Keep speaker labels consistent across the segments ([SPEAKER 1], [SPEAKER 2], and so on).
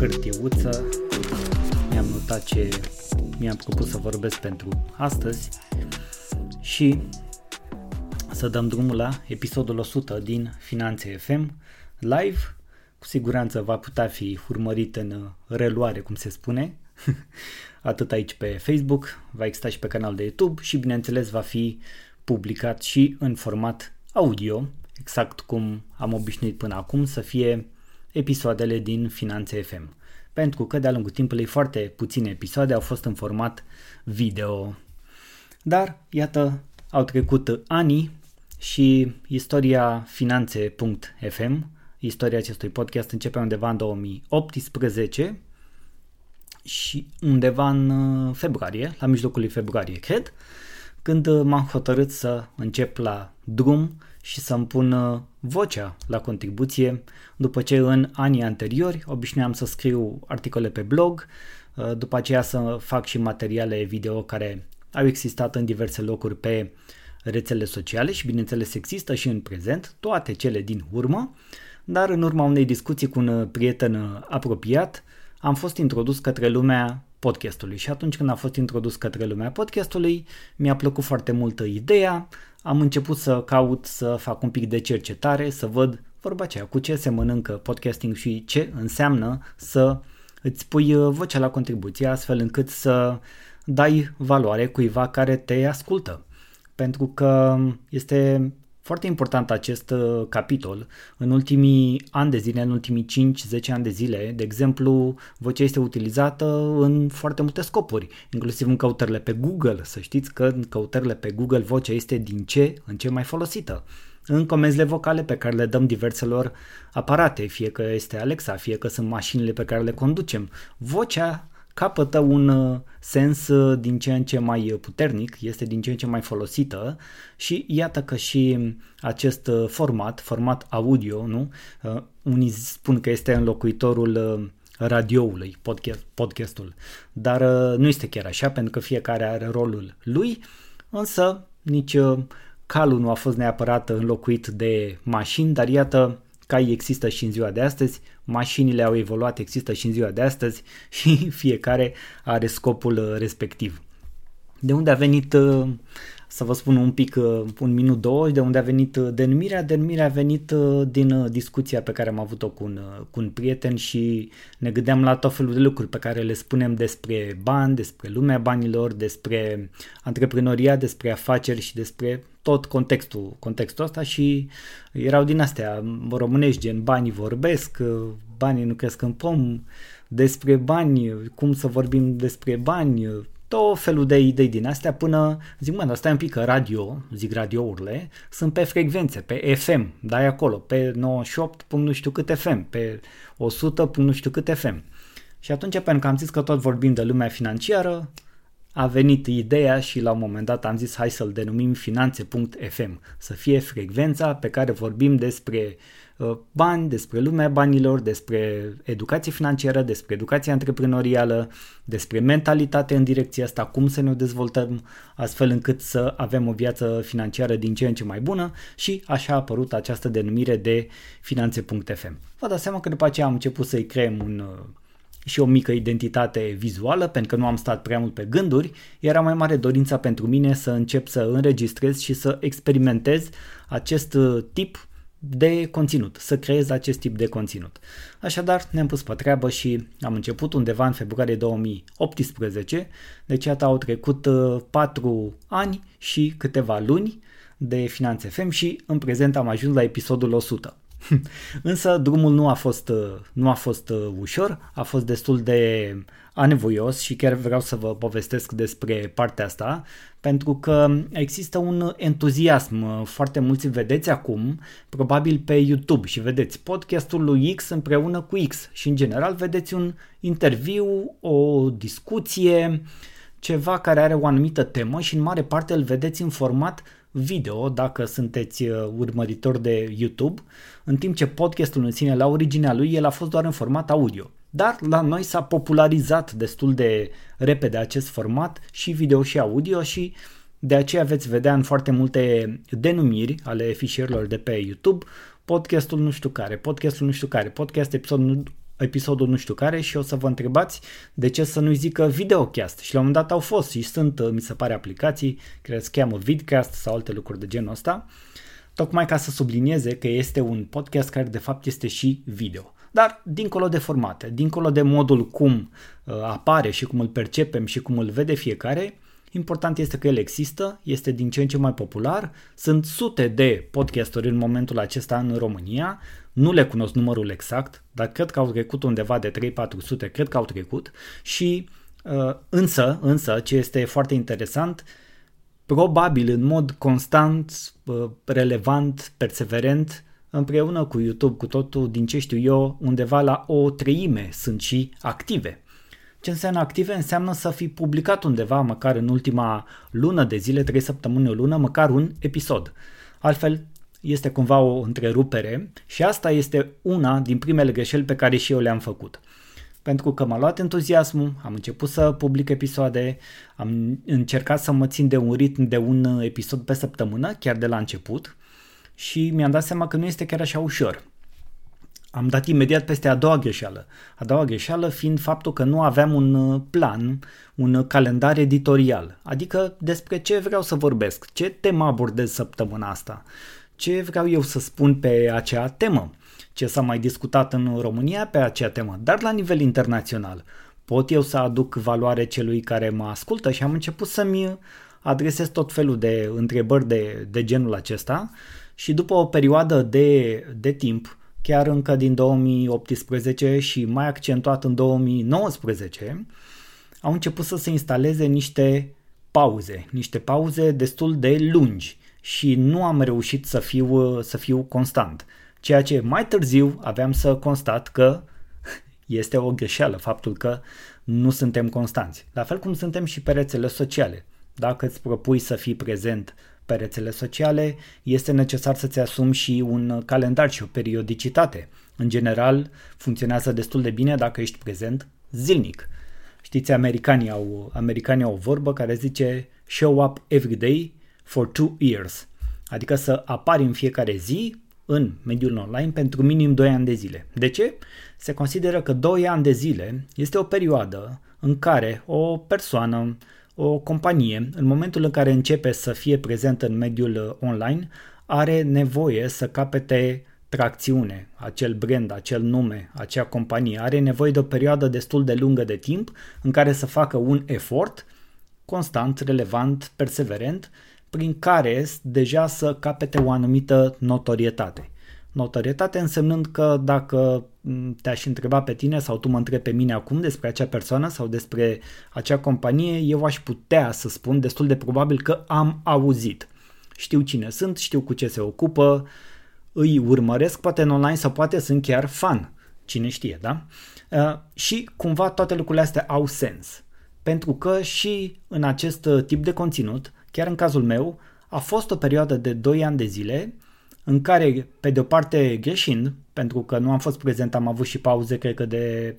[SPEAKER 1] aici hârtiuță, mi-am notat ce mi-am propus să vorbesc pentru astăzi și să dăm drumul la episodul 100 din Finanțe FM live. Cu siguranță va putea fi urmărit în reluare, cum se spune, atât aici pe Facebook, va exista și pe canal de YouTube și bineînțeles va fi publicat și în format audio, exact cum am obișnuit până acum să fie episoadele din Finanțe FM. Pentru că de-a lungul timpului foarte puține episoade au fost în format video. Dar, iată, au trecut ani și istoria finanțe.fm, istoria acestui podcast începe undeva în 2018 și undeva în uh, februarie, la mijlocul lui februarie, cred, când uh, m-am hotărât să încep la drum și să-mi pun uh, vocea la contribuție, după ce în anii anteriori obișnuiam să scriu articole pe blog, uh, după aceea să fac și materiale video care au existat în diverse locuri pe rețele sociale și bineînțeles există și în prezent, toate cele din urmă, dar în urma unei discuții cu un prieten apropiat am fost introdus către lumea podcastului. Și atunci când a fost introdus către lumea podcastului mi-a plăcut foarte mult ideea, am început să caut să fac un pic de cercetare, să văd vorba aceea cu ce se mănâncă podcasting și ce înseamnă să îți pui uh, vocea la contribuție astfel încât să dai valoare cuiva care te ascultă. Pentru că este foarte important acest uh, capitol. În ultimii ani de zile, în ultimii 5-10 ani de zile, de exemplu, vocea este utilizată în foarte multe scopuri, inclusiv în căutările pe Google. Să știți că în căutările pe Google vocea este din ce în ce mai folosită. În comenzile vocale pe care le dăm diverselor aparate, fie că este Alexa, fie că sunt mașinile pe care le conducem, vocea capătă un uh, sens uh, din ce în ce mai puternic, este din ce în ce mai folosită și iată că și acest uh, format, format audio, nu? Unii spun că este înlocuitorul radioului, podcast, podcastul, dar nu este chiar așa pentru că fiecare are rolul lui, însă nici calul nu a fost neapărat înlocuit de mașini, dar iată cai există și în ziua de astăzi, mașinile au evoluat, există și în ziua de astăzi și fiecare are scopul uh, respectiv. De unde a venit, uh, să vă spun un pic, uh, un minut, două, de unde a venit denumirea? Denumirea a venit din discuția pe care am avut-o cu un, cu un prieten și ne gândeam la tot felul de lucruri pe care le spunem despre bani, despre lumea banilor, despre antreprenoria, despre afaceri și despre tot contextul, contextul ăsta și erau din astea românești, gen banii vorbesc, banii nu cresc în pom, despre bani, cum să vorbim despre bani, tot felul de idei din astea până zic, mă, dar stai un pic că radio, zic radiourile, sunt pe frecvențe, pe FM, dai acolo, pe 98 nu știu cât FM, pe 100 nu știu cât FM. Și atunci, pentru că am zis că tot vorbim de lumea financiară, a venit ideea și la un moment dat am zis hai să-l denumim finanțe.fm, să fie frecvența pe care vorbim despre uh, bani, despre lumea banilor, despre educație financiară, despre educație antreprenorială, despre mentalitate în direcția asta, cum să ne dezvoltăm astfel încât să avem o viață financiară din ce în ce mai bună și așa a apărut această denumire de finanțe.fm. Vă dați seama că după aceea am început să-i creăm un uh, și o mică identitate vizuală, pentru că nu am stat prea mult pe gânduri, era mai mare dorința pentru mine să încep să înregistrez și să experimentez acest uh, tip de conținut, să creez acest tip de conținut. Așadar, ne-am pus pe treabă și am început undeva în februarie 2018, deci iată au trecut 4 uh, ani și câteva luni de Finanțe FM și în prezent am ajuns la episodul 100. Însă drumul nu a fost, uh, nu a fost uh, ușor, a fost destul de anevoios și chiar vreau să vă povestesc despre partea asta, pentru că există un entuziasm. Foarte mulți vedeți acum, probabil pe YouTube și vedeți podcastul lui X împreună cu X și în general vedeți un interviu, o discuție, ceva care are o anumită temă și în mare parte îl vedeți în format video dacă sunteți uh, urmăritori de YouTube, în timp ce podcastul în sine la originea lui el a fost doar în format audio. Dar la noi s-a popularizat destul de repede acest format și video și audio și de aceea veți vedea în foarte multe denumiri ale fișierilor de pe YouTube podcastul nu știu care, podcastul nu știu care, podcast episod episodul nu știu care și o să vă întrebați de ce să nu-i zică videocast. Și la un moment dat au fost și sunt, mi se pare, aplicații care se cheamă vidcast sau alte lucruri de genul ăsta, tocmai ca să sublinieze că este un podcast care de fapt este și video. Dar dincolo de formate, dincolo de modul cum uh, apare și cum îl percepem și cum îl vede fiecare, Important este că el există, este din ce în ce mai popular, sunt sute de podcasturi în momentul acesta în România, nu le cunosc numărul exact, dar cred că au trecut undeva de 3-400, cred că au trecut. Și uh, însă, însă, ce este foarte interesant, probabil în mod constant, uh, relevant, perseverent, împreună cu YouTube, cu totul, din ce știu eu, undeva la o treime sunt și active. Ce înseamnă active? Înseamnă să fi publicat undeva, măcar în ultima lună de zile, 3 săptămâni, o lună, măcar un episod. Altfel, este cumva o întrerupere și asta este una din primele greșeli pe care și eu le-am făcut. Pentru că m-a luat entuziasmul, am început să public episoade, am încercat să mă țin de un ritm de un episod pe săptămână, chiar de la început, și mi-am dat seama că nu este chiar așa ușor am dat imediat peste a doua greșeală. A doua greșeală fiind faptul că nu aveam un uh, plan, un uh, calendar editorial. Adică despre ce vreau să vorbesc, ce temă abordez săptămâna asta, ce vreau eu să spun pe acea temă, ce s-a mai discutat în România pe acea temă, dar la nivel internațional. Pot eu să aduc valoare celui care mă ascultă și am început să-mi adresez tot felul de întrebări de, de genul acesta și după o perioadă de, de timp chiar încă din 2018 și mai accentuat în 2019, au început să se instaleze niște pauze, niște pauze destul de lungi și nu am reușit să fiu, să fiu constant. Ceea ce mai târziu aveam să constat că este o greșeală faptul că nu suntem constanți. La fel cum suntem și pe rețele sociale. Dacă îți propui să fii prezent pe rețele sociale, este necesar să-ți asumi și un calendar și o periodicitate. În general, funcționează destul de bine dacă ești prezent zilnic. Știți, americanii au, americanii au o vorbă care zice show up every day for two years, adică să apari în fiecare zi în mediul online pentru minim 2 ani de zile. De ce? Se consideră că 2 ani de zile este o perioadă în care o persoană o companie, în momentul în care începe să fie prezentă în mediul uh, online, are nevoie să capete tracțiune, acel brand, acel nume, acea companie, are nevoie de o perioadă destul de lungă de timp în care să facă un efort constant, relevant, perseverent, prin care deja să capete o anumită notorietate notorietate, însemnând că dacă te-aș întreba pe tine sau tu mă întrebi pe mine acum despre acea persoană sau despre acea companie, eu aș putea să spun destul de probabil că am auzit. Știu cine sunt, știu cu ce se ocupă, îi urmăresc poate în online sau poate sunt chiar fan. Cine știe, da? Uh, și cumva toate lucrurile astea au sens. Pentru că și în acest tip de conținut, chiar în cazul meu, a fost o perioadă de 2 ani de zile în care, pe de o parte, greșind, pentru că nu am fost prezent, am avut și pauze, cred că de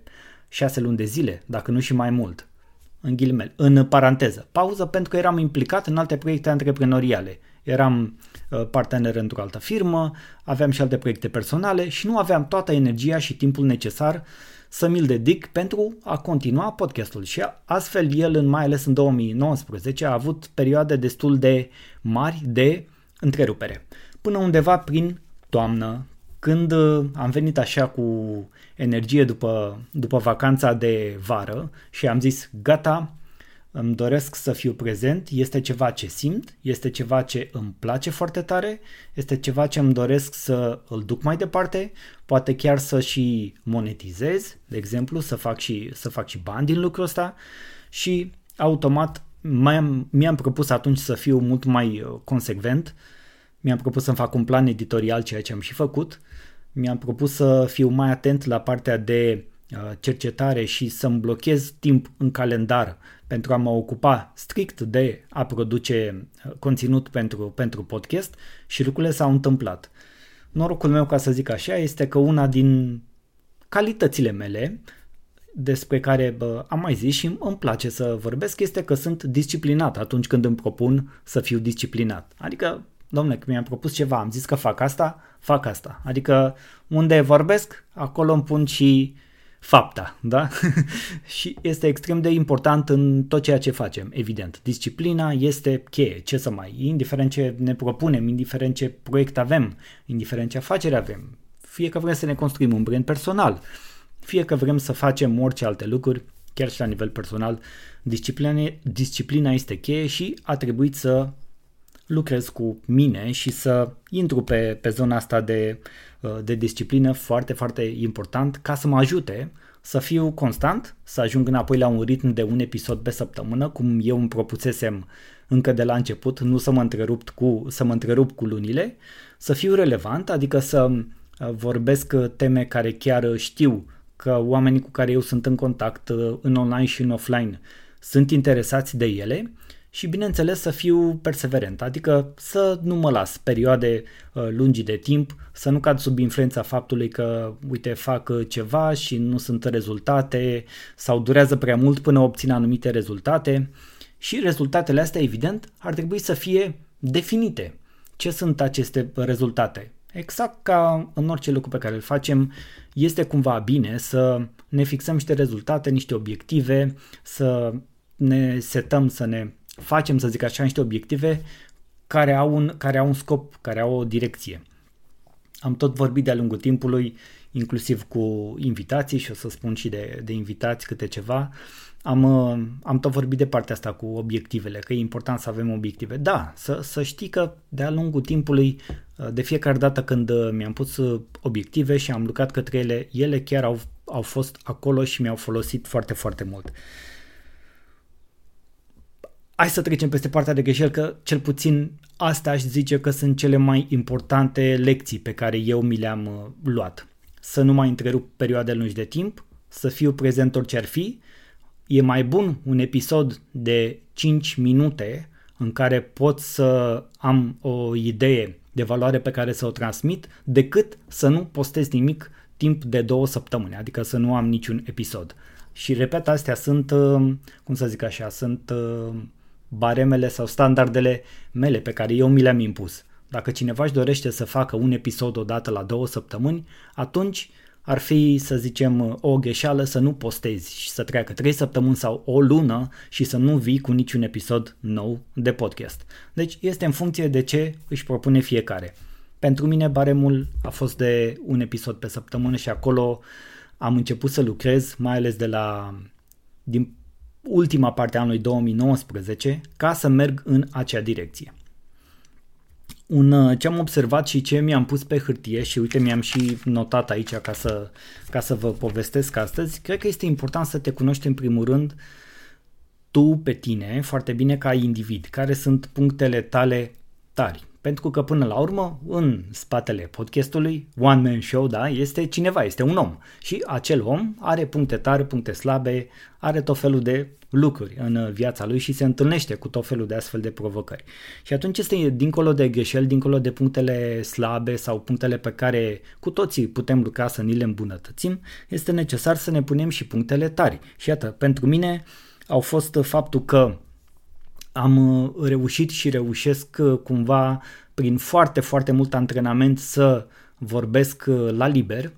[SPEAKER 1] șase luni de zile, dacă nu și mai mult, în ghilimele, în paranteză. Pauză pentru că eram implicat în alte proiecte antreprenoriale. Eram uh, partener într-o altă firmă, aveam și alte proiecte personale și nu aveam toată energia și timpul necesar să mi-l dedic pentru a continua podcastul și astfel el, mai ales în 2019, a avut perioade destul de mari de întrerupere până undeva prin toamnă, când uh, am venit așa cu energie după, după vacanța de vară și am zis gata, îmi doresc să fiu prezent, este ceva ce simt, este ceva ce îmi place foarte tare, este ceva ce îmi doresc să îl duc mai departe, poate chiar să și monetizez, de exemplu, să fac și, să fac și bani din lucrul ăsta. Și automat mi-am, mi-am propus atunci să fiu mult mai uh, consecvent, mi-am propus să-mi fac un plan editorial, ceea ce am și făcut. Mi-am propus să fiu mai atent la partea de uh, cercetare și să-mi blochez timp în calendar pentru a mă ocupa strict de a produce uh, conținut pentru, pentru podcast și lucrurile s-au întâmplat. Norocul meu, ca să zic așa, este că una din calitățile mele despre care bă, am mai zis și îmi place să vorbesc este că sunt disciplinat atunci când îmi propun să fiu disciplinat. Adică domne, că mi-am propus ceva, am zis că fac asta, fac asta. Adică unde vorbesc, acolo îmi pun și fapta, da? și este extrem de important în tot ceea ce facem, evident. Disciplina este cheie, ce să mai, indiferent ce ne propunem, indiferent ce proiect avem, indiferent ce afacere avem, fie că vrem să ne construim un brand personal, fie că vrem să facem orice alte lucruri, chiar și la nivel personal, disciplina, disciplina este cheie și a trebuit să lucrez cu mine și să intru pe, pe zona asta de, uh, de disciplină foarte, foarte important ca să mă ajute să fiu constant, să ajung înapoi la un ritm de un episod pe săptămână, cum eu îmi propusesem încă de la început, nu să mă întrerup cu, să mă întrerup cu lunile, să fiu relevant, adică să uh, vorbesc teme care chiar știu că oamenii cu care eu sunt în contact uh, în online și în offline sunt interesați de ele și bineînțeles să fiu perseverent, adică să nu mă las perioade uh, lungi de timp, să nu cad sub influența faptului că, uite, fac uh, ceva și nu sunt rezultate sau durează prea mult până obțin anumite rezultate și rezultatele astea, evident, ar trebui să fie definite. Ce sunt aceste rezultate? Exact ca în orice lucru pe care îl facem, este cumva bine să ne fixăm niște rezultate, niște obiective, să ne setăm, să ne facem, să zic așa, niște obiective care au un, care au un scop, care au o direcție. Am tot vorbit de-a lungul timpului, inclusiv cu invitații și o să spun și de, de invitați câte ceva, am, uh, am tot vorbit de partea asta cu obiectivele, că e important să avem obiective. Da, să, să știi că de-a lungul timpului, uh, de fiecare dată când uh, mi-am pus obiective și am lucrat către ele, ele chiar au, au fost acolo și mi-au folosit foarte, foarte mult. Hai să trecem peste partea de greșeli, că cel puțin asta aș zice că sunt cele mai importante lecții pe care eu mi le-am luat. Să nu mai întrerup perioade lungi de timp, să fiu prezent orice ar fi, e mai bun un episod de 5 minute în care pot să am o idee de valoare pe care să o transmit decât să nu postez nimic timp de două săptămâni, adică să nu am niciun episod. Și repet, astea sunt, uh, cum să zic așa, sunt uh, baremele sau standardele mele pe care eu mi le-am impus. Dacă cineva își dorește să facă un episod odată la două săptămâni, atunci ar fi, să zicem, o greșeală să nu postezi și să treacă 3 săptămâni sau o lună și să nu vii cu niciun episod nou de podcast. Deci este în funcție de ce își propune fiecare. Pentru mine baremul a fost de un episod pe săptămână și acolo am început să lucrez, mai ales de la din ultima parte a anului 2019, ca să merg în acea direcție un, uh, ce am observat și ce mi-am pus pe hârtie și uite mi-am și notat aici ca să, ca să vă povestesc astăzi, cred că este important să te cunoști în primul rând tu pe tine foarte bine ca individ, care sunt punctele tale tari. Pentru că până la urmă, în spatele podcastului, One Man Show, da, este cineva, este un om. Și acel om are puncte tare, puncte slabe, are tot felul de lucruri în viața lui și se întâlnește cu tot felul de astfel de provocări. Și atunci este dincolo de greșeli, dincolo de punctele slabe sau punctele pe care cu toții putem lucra să ni le îmbunătățim, este necesar să ne punem și punctele tari. Și iată, pentru mine au fost faptul că am uh, reușit și reușesc uh, cumva prin foarte, foarte mult antrenament să vorbesc uh, la liber,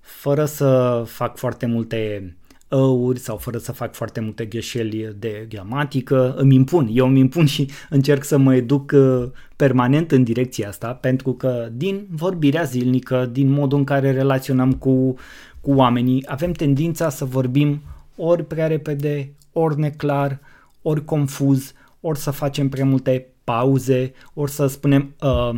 [SPEAKER 1] fără să fac foarte multe ăuri sau fără să fac foarte multe greșeli de gramatică, îmi impun, eu îmi impun și încerc să mă educ permanent în direcția asta, pentru că din vorbirea zilnică, din modul în care relaționăm cu, cu oamenii, avem tendința să vorbim ori prea repede, ori neclar, ori confuz, ori să facem prea multe pauze, ori să spunem, uh,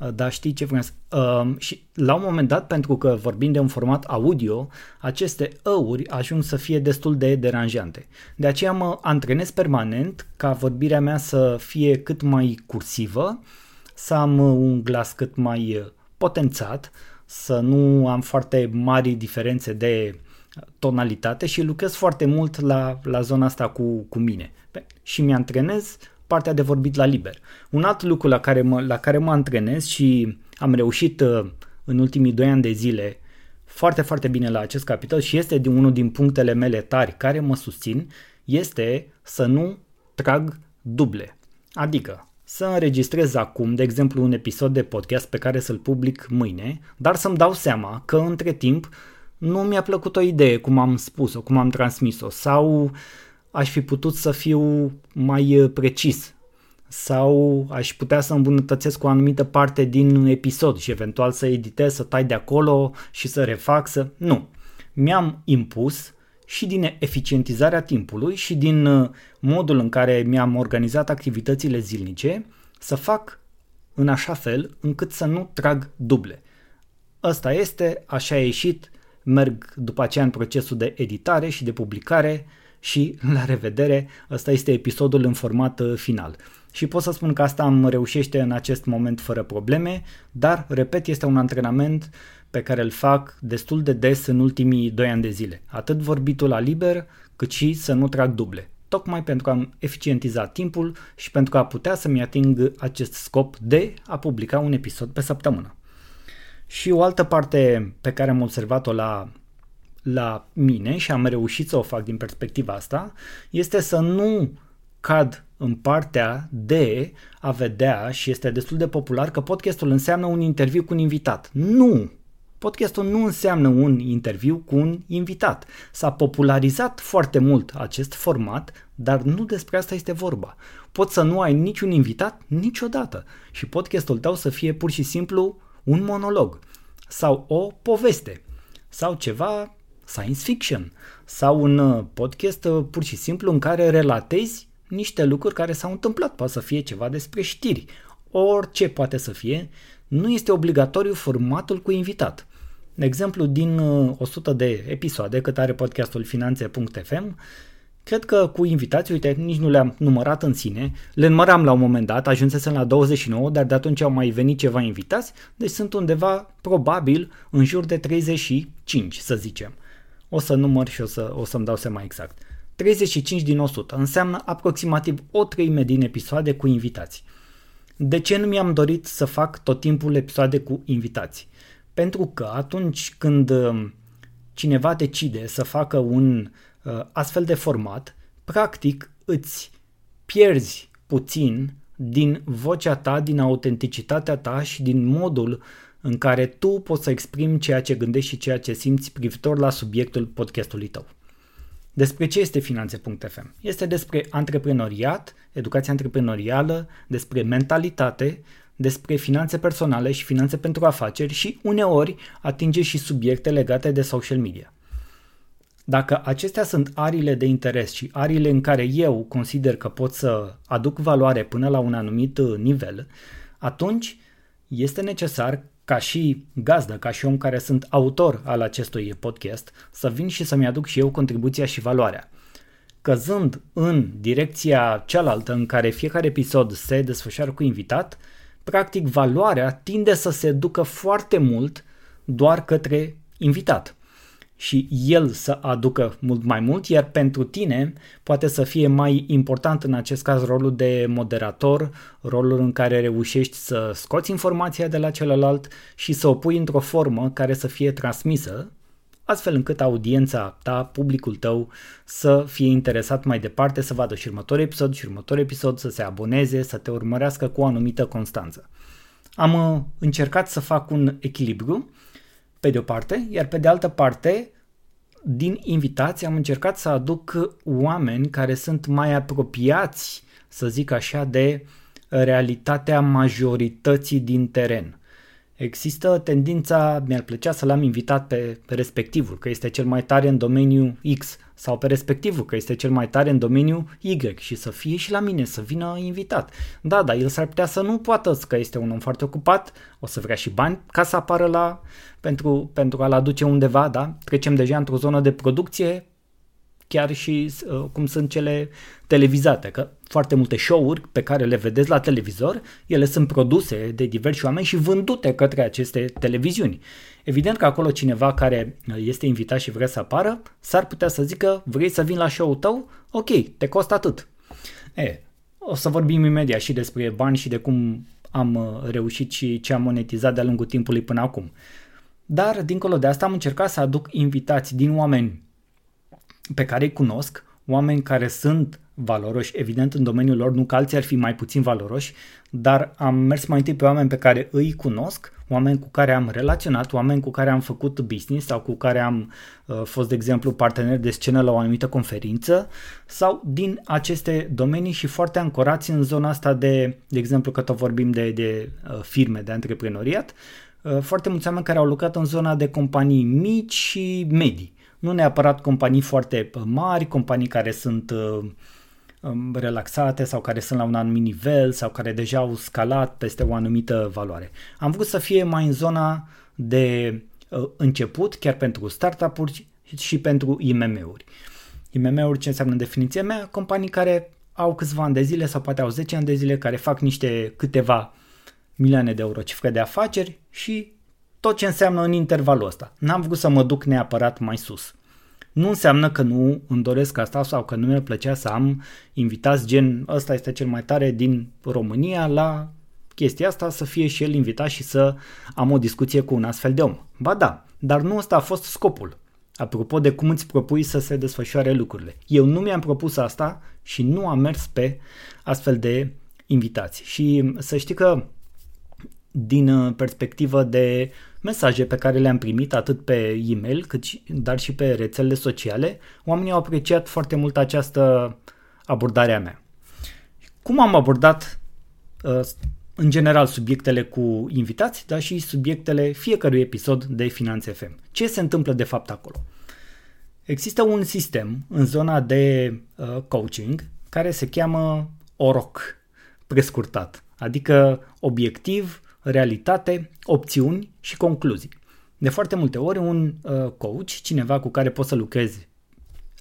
[SPEAKER 1] uh, da, știi ce vreau uh, Și la un moment dat, pentru că vorbim de un format audio, aceste ăuri ajung să fie destul de deranjante. De aceea mă antrenez permanent ca vorbirea mea să fie cât mai cursivă, să am un glas cât mai potențat, să nu am foarte mari diferențe de tonalitate și lucrez foarte mult la, la zona asta cu, cu mine și mi-antrenez partea de vorbit la liber. Un alt lucru la care mă, la care mă antrenez și am reușit uh, în ultimii doi ani de zile foarte, foarte bine la acest capitol și este din unul din punctele mele tari care mă susțin, este să nu trag duble. Adică să înregistrez acum, de exemplu, un episod de podcast pe care să-l public mâine, dar să-mi dau seama că între timp nu mi-a plăcut o idee cum am spus-o, cum am transmis-o sau aș fi putut să fiu mai uh, precis sau aș putea să îmbunătățesc o anumită parte din episod și eventual să editez, să tai de acolo și să refac, să... Nu. Mi-am impus și din eficientizarea timpului și din uh, modul în care mi-am organizat activitățile zilnice să fac în așa fel încât să nu trag duble. Ăsta este, așa a ieșit, merg după aceea în procesul de editare și de publicare și la revedere, ăsta este episodul în format uh, final. Și pot să spun că asta îmi reușește în acest moment fără probleme, dar, repet, este un antrenament pe care îl fac destul de des în ultimii 2 ani de zile. Atât vorbitul la liber, cât și să nu trag duble. Tocmai pentru a eficientiza timpul și pentru a putea să-mi ating acest scop de a publica un episod pe săptămână. Și o altă parte pe care am observat-o la, la mine și am reușit să o fac din perspectiva asta este să nu cad în partea de a vedea și este destul de popular că podcastul înseamnă un interviu cu un invitat. Nu! Podcastul nu înseamnă un interviu cu un invitat. S-a popularizat foarte mult acest format, dar nu despre asta este vorba. Poți să nu ai niciun invitat niciodată și podcastul tău să fie pur și simplu un monolog sau o poveste sau ceva science fiction sau un uh, podcast uh, pur și simplu în care relatezi niște lucruri care s-au întâmplat. Poate să fie ceva despre știri, orice poate să fie, nu este obligatoriu formatul cu invitat. De exemplu, din 100 uh, de episoade cât are podcastul finanțe.fm, cred că cu invitații, uite, nici nu le-am numărat în sine, le număram la un moment dat, ajunsesem la 29, dar de atunci au mai venit ceva invitați, deci sunt undeva, probabil, în jur de 35, să zicem. O să număr și o, să, o să-mi dau seama exact. 35 din 100 înseamnă aproximativ o treime din episoade cu invitați. De ce nu mi-am dorit să fac tot timpul episoade cu invitați? Pentru că atunci când um, cineva decide să facă un uh, astfel de format, practic îți pierzi puțin din vocea ta, din autenticitatea ta și din modul în care tu poți să exprimi ceea ce gândești și ceea ce simți privitor la subiectul podcastului tău. Despre ce este finanțe.fm? Este despre antreprenoriat, educație antreprenorială, despre mentalitate, despre finanțe personale și finanțe pentru afaceri și uneori atinge și subiecte legate de social media. Dacă acestea sunt arile de interes și arile în care eu consider că pot să aduc valoare până la un anumit nivel, atunci este necesar ca și gazdă, ca și om care sunt autor al acestui podcast, să vin și să-mi aduc și eu contribuția și valoarea. Căzând în direcția cealaltă în care fiecare episod se desfășoară cu invitat, practic valoarea tinde să se ducă foarte mult doar către invitat și el să aducă mult mai mult, iar pentru tine poate să fie mai important în acest caz rolul de moderator, rolul în care reușești să scoți informația de la celălalt și să o pui într-o formă care să fie transmisă, astfel încât audiența ta, publicul tău să fie interesat mai departe, să vadă și următorul episod și următorul episod, să se aboneze, să te urmărească cu o anumită constanță. Am uh, încercat să fac un echilibru pe de o parte, iar pe de altă parte, din invitații am încercat să aduc oameni care sunt mai apropiați, să zic așa, de realitatea majorității din teren. Există tendința, mi-ar plăcea să l-am invitat pe respectivul, că este cel mai tare în domeniul X, sau pe respectivul, că este cel mai tare în domeniul Y și să fie și la mine, să vină invitat. Da, dar el s-ar putea să nu poată, că este un om foarte ocupat, o să vrea și bani ca să apară la, pentru, pentru a-l aduce undeva, da? Trecem deja într-o zonă de producție, chiar și uh, cum sunt cele televizate, că foarte multe show-uri pe care le vedeți la televizor, ele sunt produse de diversi oameni și vândute către aceste televiziuni. Evident că acolo cineva care este invitat și vrea să apară, s-ar putea să zică, vrei să vin la show-ul tău? Ok, te costă atât. E, o să vorbim imediat și despre bani și de cum am uh, reușit și ce am monetizat de-a lungul timpului până acum. Dar, dincolo de asta, am încercat să aduc invitați din oameni pe care îi cunosc, oameni care sunt valoroși, evident în domeniul lor, nu că alții ar fi mai puțin valoroși, dar am mers mai întâi pe oameni pe care îi cunosc, oameni cu care am relaționat, oameni cu care am făcut business sau cu care am uh, fost, de exemplu, partener de scenă la o anumită conferință sau din aceste domenii și foarte ancorați în zona asta de, de exemplu, că tot vorbim de, de uh, firme, de antreprenoriat, uh, foarte mulți oameni care au lucrat în zona de companii mici și medii. Nu neapărat companii foarte mari, companii care sunt uh, Um, relaxate sau care sunt la un anumit nivel sau care deja au scalat peste o anumită valoare. Am vrut să fie mai în zona de uh, început, chiar pentru startup-uri și pentru IMM-uri. IMM-uri ce înseamnă în definiția mea? Companii care au câțiva ani de zile sau poate au 10 ani de zile, care fac niște câteva milioane de euro cifre de afaceri și tot ce înseamnă în intervalul ăsta. N-am vrut să mă duc neapărat mai sus. Nu înseamnă că nu îmi doresc asta sau că nu mi-ar plăcea să am invitați gen ăsta este cel mai tare din România la chestia asta să fie și el invitat și să am o discuție cu un astfel de om. Ba da, dar nu ăsta a fost scopul. Apropo de cum îți propui să se desfășoare lucrurile. Eu nu mi-am propus asta și nu am mers pe astfel de invitații. Și să știi că din uh, perspectivă de mesaje pe care le-am primit atât pe e-mail cât și, dar și pe rețelele sociale, oamenii au apreciat foarte mult această abordare a mea. Cum am abordat uh, în general subiectele cu invitați, dar și subiectele fiecărui episod de Finanțe FM. Ce se întâmplă de fapt acolo? Există un sistem în zona de uh, coaching care se cheamă OROC, prescurtat, adică obiectiv, realitate, opțiuni și concluzii. De foarte multe ori un uh, coach, cineva cu care poți să lucrezi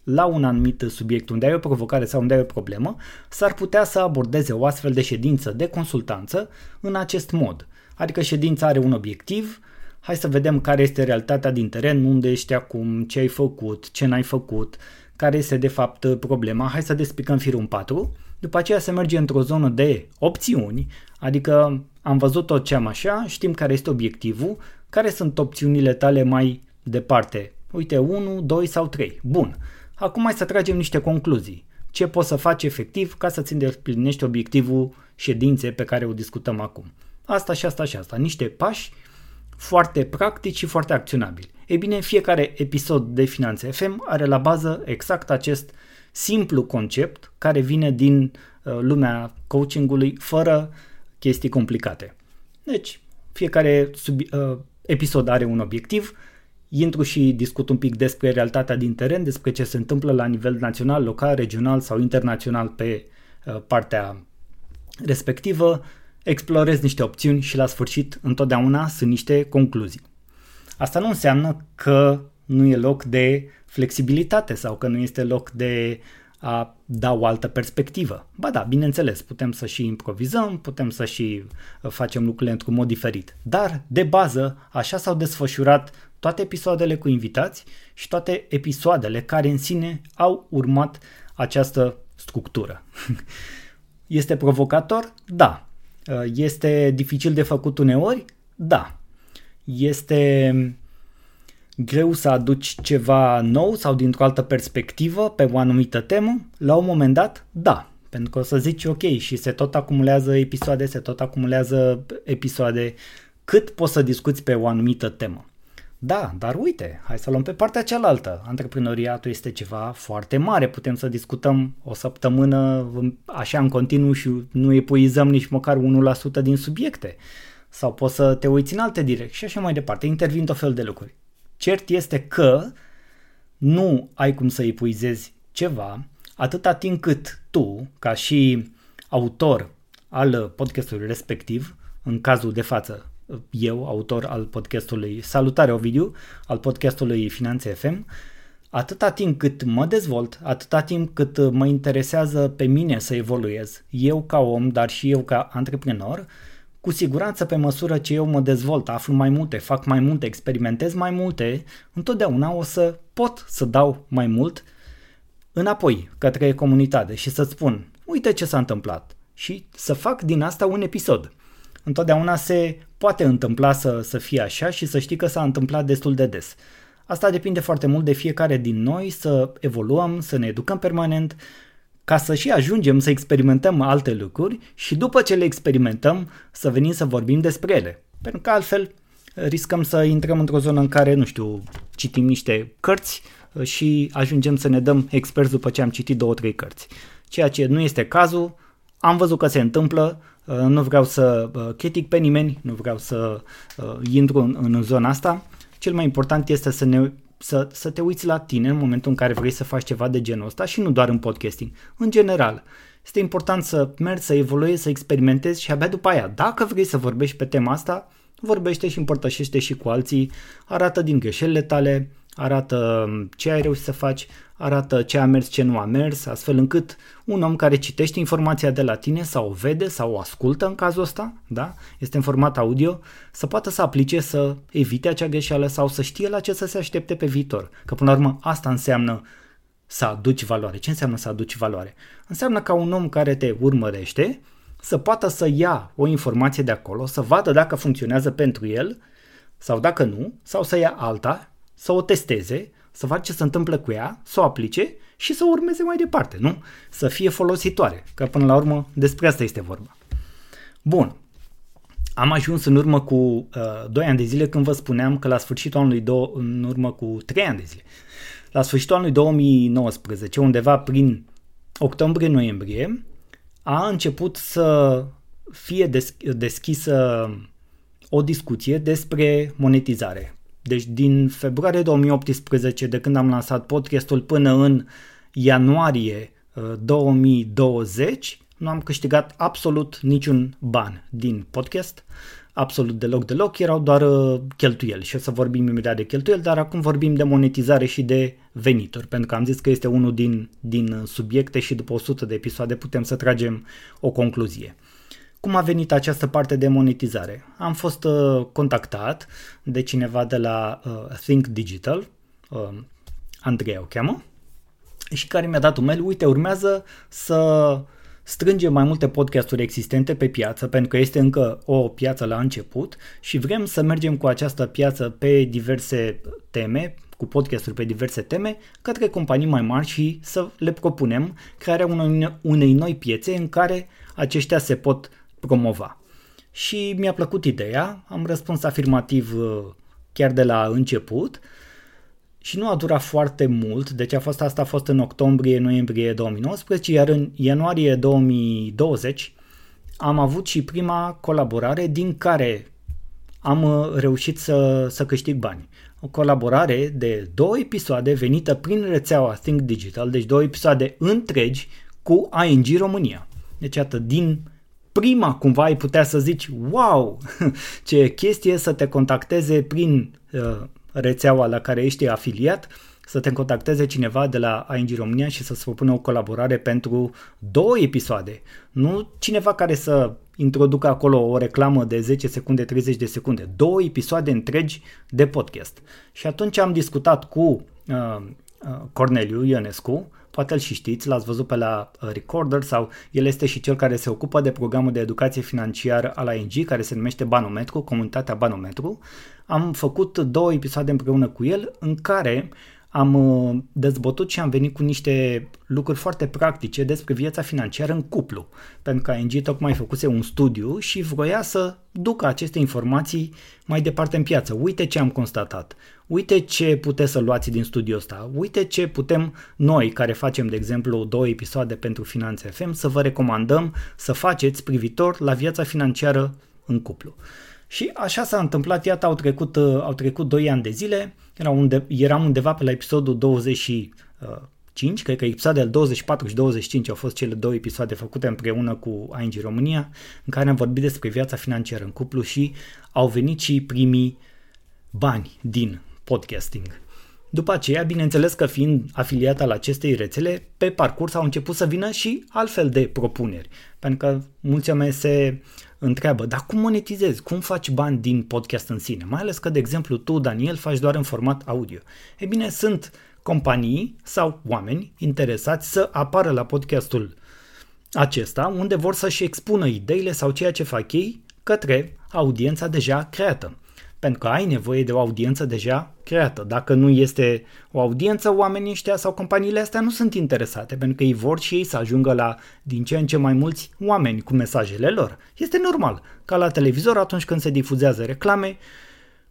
[SPEAKER 1] la un anumit subiect unde ai o provocare sau unde ai o problemă, s-ar putea să abordeze o astfel de ședință de consultanță în acest mod. Adică ședința are un obiectiv, hai să vedem care este realitatea din teren, unde ești acum, ce ai făcut, ce n-ai făcut, care este de fapt problema, hai să despicăm firul 4, după aceea se merge într-o zonă de opțiuni, adică am văzut tot ce am așa, știm care este obiectivul, care sunt opțiunile tale mai departe. Uite, 1, 2 sau 3. Bun. Acum hai să tragem niște concluzii. Ce poți să faci efectiv ca să-ți îndeplinești obiectivul ședinței pe care o discutăm acum. Asta și asta și asta. Niște pași foarte practici și foarte acționabili. Ei bine, fiecare episod de Finanțe FM are la bază exact acest simplu concept care vine din uh, lumea coachingului fără chestii complicate. Deci, fiecare sub, uh, episod are un obiectiv, intru și discut un pic despre realitatea din teren, despre ce se întâmplă la nivel național, local, regional sau internațional pe uh, partea respectivă, explorez niște opțiuni și la sfârșit întotdeauna sunt niște concluzii. Asta nu înseamnă că nu e loc de flexibilitate sau că nu este loc de a da o altă perspectivă. Ba da, bineînțeles, putem să și improvizăm, putem să și uh, facem lucrurile într-un mod diferit. Dar, de bază, așa s-au desfășurat toate episoadele cu invitați și toate episoadele care în sine au urmat această structură. Este provocator? Da. Uh, este dificil de făcut uneori? Da. Este greu să aduci ceva nou sau dintr-o altă perspectivă pe o anumită temă? La un moment dat, da. Pentru că o să zici, ok, și se tot acumulează episoade, se tot acumulează episoade, cât poți să discuți pe o anumită temă? Da, dar uite, hai să luăm pe partea cealaltă. Antreprenoriatul este ceva foarte mare, putem să discutăm o săptămână așa în continuu și nu epuizăm nici măcar 1% din subiecte. Sau poți să te uiți în alte direcții și așa mai departe. Intervin tot fel de lucruri. Cert este că nu ai cum să epuizezi ceva atâta timp cât tu, ca și autor al podcastului respectiv, în cazul de față eu, autor al podcastului Salutare Ovidiu, al podcastului Finanțe FM, atâta timp cât mă dezvolt, atâta timp cât mă interesează pe mine să evoluez, eu ca om, dar și eu ca antreprenor, cu siguranță pe măsură ce eu mă dezvolt, aflu mai multe, fac mai multe, experimentez mai multe, întotdeauna o să pot să dau mai mult înapoi către comunitate și să spun, uite ce s-a întâmplat și să fac din asta un episod. Întotdeauna se poate întâmpla să, să fie așa și să știi că s-a întâmplat destul de des. asta depinde foarte mult de fiecare din noi să evoluăm, să ne educăm permanent, ca să și ajungem să experimentăm alte lucruri și după ce le experimentăm să venim să vorbim despre ele. Pentru că altfel riscăm să intrăm într-o zonă în care, nu știu, citim niște cărți uh, și ajungem să ne dăm experți după ce am citit două, trei cărți. Ceea ce nu este cazul, am văzut că se întâmplă, uh, nu vreau să uh, critic pe nimeni, nu vreau să intru în, în zona asta. Cel mai important este să, ne, să, să te uiți la tine în momentul în care vrei să faci ceva de genul ăsta și nu doar în podcasting, în general. Este important să mergi, să evoluezi, să experimentezi și abia după aia, dacă vrei să vorbești pe tema asta, vorbește și împărtășește și cu alții, arată din greșelile tale, arată ce ai reușit să faci, arată ce a mers, ce nu a mers, astfel încât un om care citește informația de la tine sau o vede sau o ascultă în cazul ăsta, da? este în format audio, să poată să aplice, să evite acea greșeală sau să știe la ce să se aștepte pe viitor. Că până la urmă asta înseamnă să aduci valoare. Ce înseamnă să aduci valoare? Înseamnă ca un om care te urmărește să poată să ia o informație de acolo, să vadă dacă funcționează pentru el sau dacă nu, sau să ia alta, să o testeze, să vadă ce se întâmplă cu ea, să o aplice și să o urmeze mai departe, nu? Să fie folositoare, că până la urmă despre asta este vorba. Bun, am ajuns în urmă cu uh, 2 ani de zile când vă spuneam că la sfârșitul anului, do- în urmă cu 3 ani de zile, la sfârșitul anului 2019, undeva prin octombrie-noiembrie, a început să fie deschisă o discuție despre monetizare. Deci din februarie 2018, de când am lansat podcastul, până în ianuarie 2020, uh, nu am câștigat absolut niciun ban din podcast, absolut deloc deloc, erau doar uh, cheltuieli. Și o să vorbim imediat de cheltuieli, dar acum vorbim de monetizare și de venituri, pentru că am zis că este unul din, din subiecte și după 100 de episoade putem să tragem o concluzie. Cum a venit această parte de monetizare? Am fost uh, contactat de cineva de la uh, Think Digital, uh, Andreea o cheamă, și care mi-a dat un mail, uite, urmează să strângem mai multe podcasturi existente pe piață, pentru că este încă o piață la început și vrem să mergem cu această piață pe diverse teme, cu podcasturi pe diverse teme, către companii mai mari și să le propunem crearea unei, unei noi piețe în care aceștia se pot promova. Și mi-a plăcut ideea, am răspuns afirmativ uh, chiar de la început și nu a durat foarte mult, deci a fost asta a fost în octombrie-noiembrie 2019, iar în ianuarie 2020 am avut și prima colaborare din care am uh, reușit să, să câștig bani. O colaborare de două episoade venită prin rețeaua Think Digital, deci două episoade întregi cu ING România. Deci atât din prima cumva ai putea să zici wow, ce chestie să te contacteze prin uh, rețeaua la care ești afiliat, să te contacteze cineva de la ING România și să-ți propună o colaborare pentru două episoade. Nu cineva care să introducă acolo o reclamă de 10 secunde, 30 de secunde. Două episoade întregi de podcast. Și atunci am discutat cu uh, uh, Corneliu Ionescu, poate îl și știți, l-ați văzut pe la uh, Recorder sau el este și cel care se ocupă de programul de educație financiară al ING care se numește Banometru, comunitatea Banometru. Am făcut două episoade împreună cu el în care am uh, dezbătut și am venit cu niște lucruri foarte practice despre viața financiară în cuplu, pentru că ING tocmai făcuse un studiu și vroia să ducă aceste informații mai departe în piață. Uite ce am constatat, uite ce puteți să luați din studiul ăsta, uite ce putem noi, care facem, de exemplu, două episoade pentru Finanțe FM, să vă recomandăm să faceți privitor la viața financiară în cuplu. Și așa s-a întâmplat, iată, au trecut, uh, au trecut 2 ani de zile, era unde, eram undeva pe la episodul 25, cred că episoadele 24 și 25 au fost cele două episoade făcute împreună cu ING România, în care am vorbit despre viața financiară în cuplu și au venit și primii bani din podcasting. După aceea, bineînțeles că fiind afiliat al acestei rețele, pe parcurs au început să vină și altfel de propuneri. Pentru că mulți oameni se întreabă, dar cum monetizezi? Cum faci bani din podcast în sine? Mai ales că, de exemplu, tu, Daniel, faci doar în format audio. E bine, sunt companii sau oameni interesați să apară la podcastul acesta, unde vor să-și expună ideile sau ceea ce fac ei către audiența deja creată. Pentru că ai nevoie de o audiență deja creată. Dacă nu este o audiență, oamenii ăștia sau companiile astea nu sunt interesate, pentru că ei vor și ei să ajungă la din ce în ce mai mulți oameni cu mesajele lor. Este normal, ca la televizor atunci când se difuzează reclame,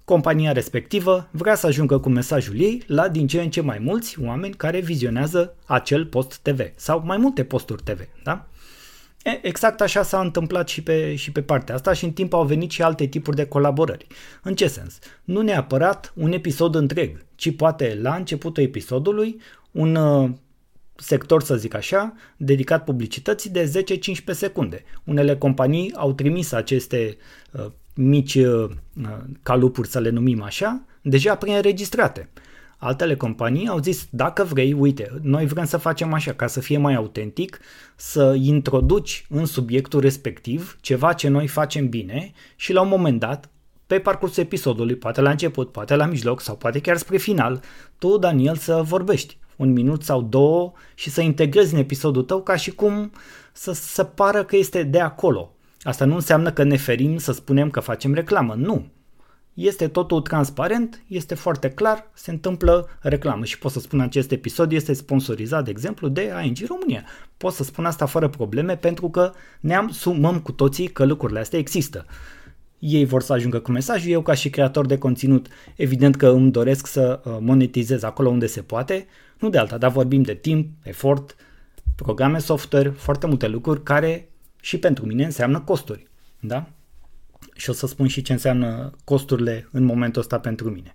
[SPEAKER 1] compania respectivă vrea să ajungă cu mesajul ei la din ce în ce mai mulți oameni care vizionează acel post TV sau mai multe posturi TV, da? E, exact așa s-a întâmplat și pe, și pe partea asta și în timp au venit și alte tipuri de colaborări. În ce sens? Nu neapărat un episod întreg, ci poate la începutul episodului un uh, sector, să zic așa, dedicat publicității de 10-15 secunde. Unele companii au trimis aceste uh, mici uh, calupuri, să le numim așa, deja preînregistrate. Altele companii au zis, dacă vrei, uite, noi vrem să facem așa, ca să fie mai autentic, să introduci în subiectul respectiv ceva ce noi facem bine și la un moment dat, pe parcursul episodului, poate la început, poate la mijloc sau poate chiar spre final, tu, Daniel, să vorbești un minut sau două și să integrezi în episodul tău ca și cum să, să pară că este de acolo. Asta nu înseamnă că ne ferim să spunem că facem reclamă, nu este totul transparent, este foarte clar, se întâmplă reclamă și pot să spun acest episod este sponsorizat, de exemplu, de ANG România. Pot să spun asta fără probleme pentru că ne sumăm cu toții că lucrurile astea există. Ei vor să ajungă cu mesajul, eu ca și creator de conținut, evident că îmi doresc să uh, monetizez acolo unde se poate, nu de alta, dar vorbim de timp, efort, programe software, foarte multe lucruri care și pentru mine înseamnă costuri. Da? Și o să spun și ce înseamnă costurile în momentul ăsta pentru mine.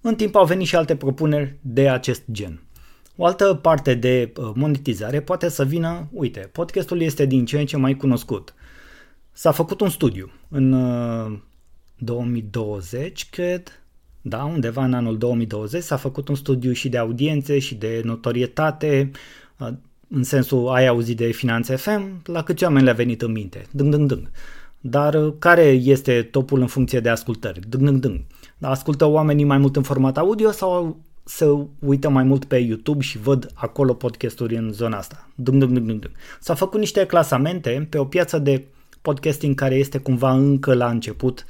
[SPEAKER 1] În timp au venit și alte propuneri de acest gen. O altă parte de uh, monetizare poate să vină, uite, podcastul este din ce în ce mai cunoscut. S-a făcut un studiu în 2020, uh, cred, da, undeva în anul 2020 s-a făcut un studiu și de audiențe și de notorietate, uh, în sensul ai auzit de Finanțe FM, la câți oameni le-a venit în minte? Dâng, dâng, dâng. Dar uh, care este topul în funcție de ascultări? Dâng, dâng, dâng. Ascultă oamenii mai mult în format audio sau se uită mai mult pe YouTube și văd acolo podcasturi în zona asta? Dâng, dâng, dâng, dâng. S-au făcut niște clasamente pe o piață de podcasting care este cumva încă la început,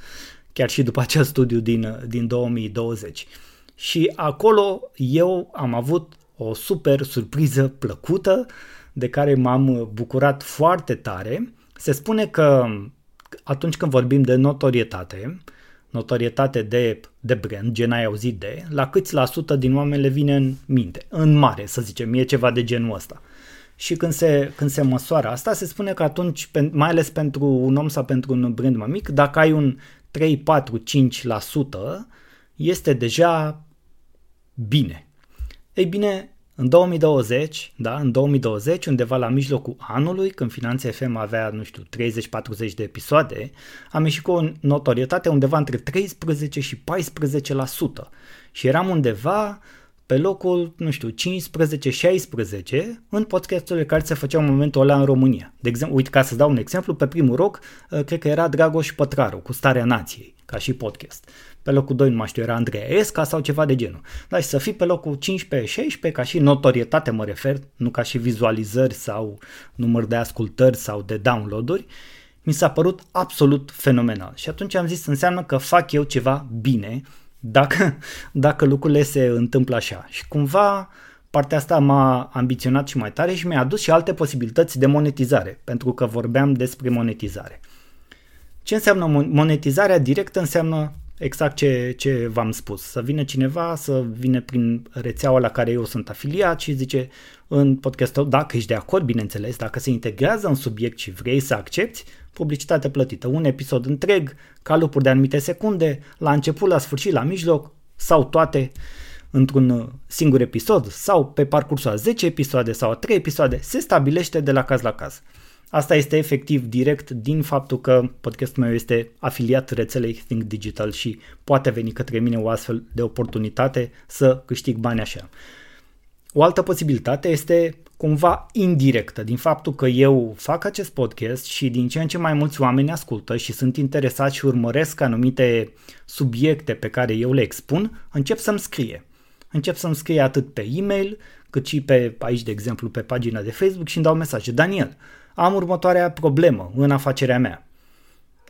[SPEAKER 1] chiar și după acest studiu din, uh, din 2020. Și acolo eu am avut o super surpriză plăcută de care m-am bucurat foarte tare. Se spune că atunci când vorbim de notorietate, notorietate de, de brand, gen ai auzit de, la câți la sută din oameni le vine în minte, în mare, să zicem, e ceva de genul ăsta. Și când se, când se măsoară asta, se spune că atunci, mai ales pentru un om sau pentru un brand mai mic, dacă ai un 3, 4, 5%, este deja bine. Ei bine, în 2020, da, în 2020, undeva la mijlocul anului, când Finanțe FM avea, nu știu, 30-40 de episoade, am ieșit cu o notorietate undeva între 13 și 14%. Și eram undeva pe locul, nu știu, 15-16 în podcasturile care se făceau în momentul ăla în România. De exemplu, uite, ca să dau un exemplu, pe primul roc, uh, cred că era Dragoș Pătraru cu Starea Nației, ca și podcast. Pe locul 2, nu mai știu, era Andreea Esca sau ceva de genul. Dar și să fii pe locul 15-16, ca și notorietate mă refer, nu ca și vizualizări sau număr de ascultări sau de downloaduri, mi s-a părut absolut fenomenal. Și atunci am zis, înseamnă că fac eu ceva bine dacă, dacă lucrurile se întâmplă așa. Și cumva partea asta m-a ambiționat și mai tare și mi-a adus și alte posibilități de monetizare, pentru că vorbeam despre monetizare. Ce înseamnă monetizarea directă? Înseamnă exact ce, ce v-am spus. Să vină cineva, să vină prin rețeaua la care eu sunt afiliat și zice în podcastul, dacă ești de acord, bineînțeles, dacă se integrează în subiect și vrei să accepti, publicitate plătită. Un episod întreg, calupuri de anumite secunde, la început, la sfârșit, la mijloc sau toate într-un singur episod sau pe parcursul a 10 episoade sau a 3 episoade, se stabilește de la caz la caz. Asta este efectiv direct din faptul că podcastul meu este afiliat rețelei Think Digital și poate veni către mine o astfel de oportunitate să câștig bani așa. O altă posibilitate este cumva indirectă, din faptul că eu fac acest podcast și din ce în ce mai mulți oameni ascultă și sunt interesați și urmăresc anumite subiecte pe care eu le expun, încep să-mi scrie. Încep să-mi scrie atât pe e-mail, cât și pe, aici de exemplu, pe pagina de Facebook și îmi dau mesaje. Daniel, am următoarea problemă în afacerea mea.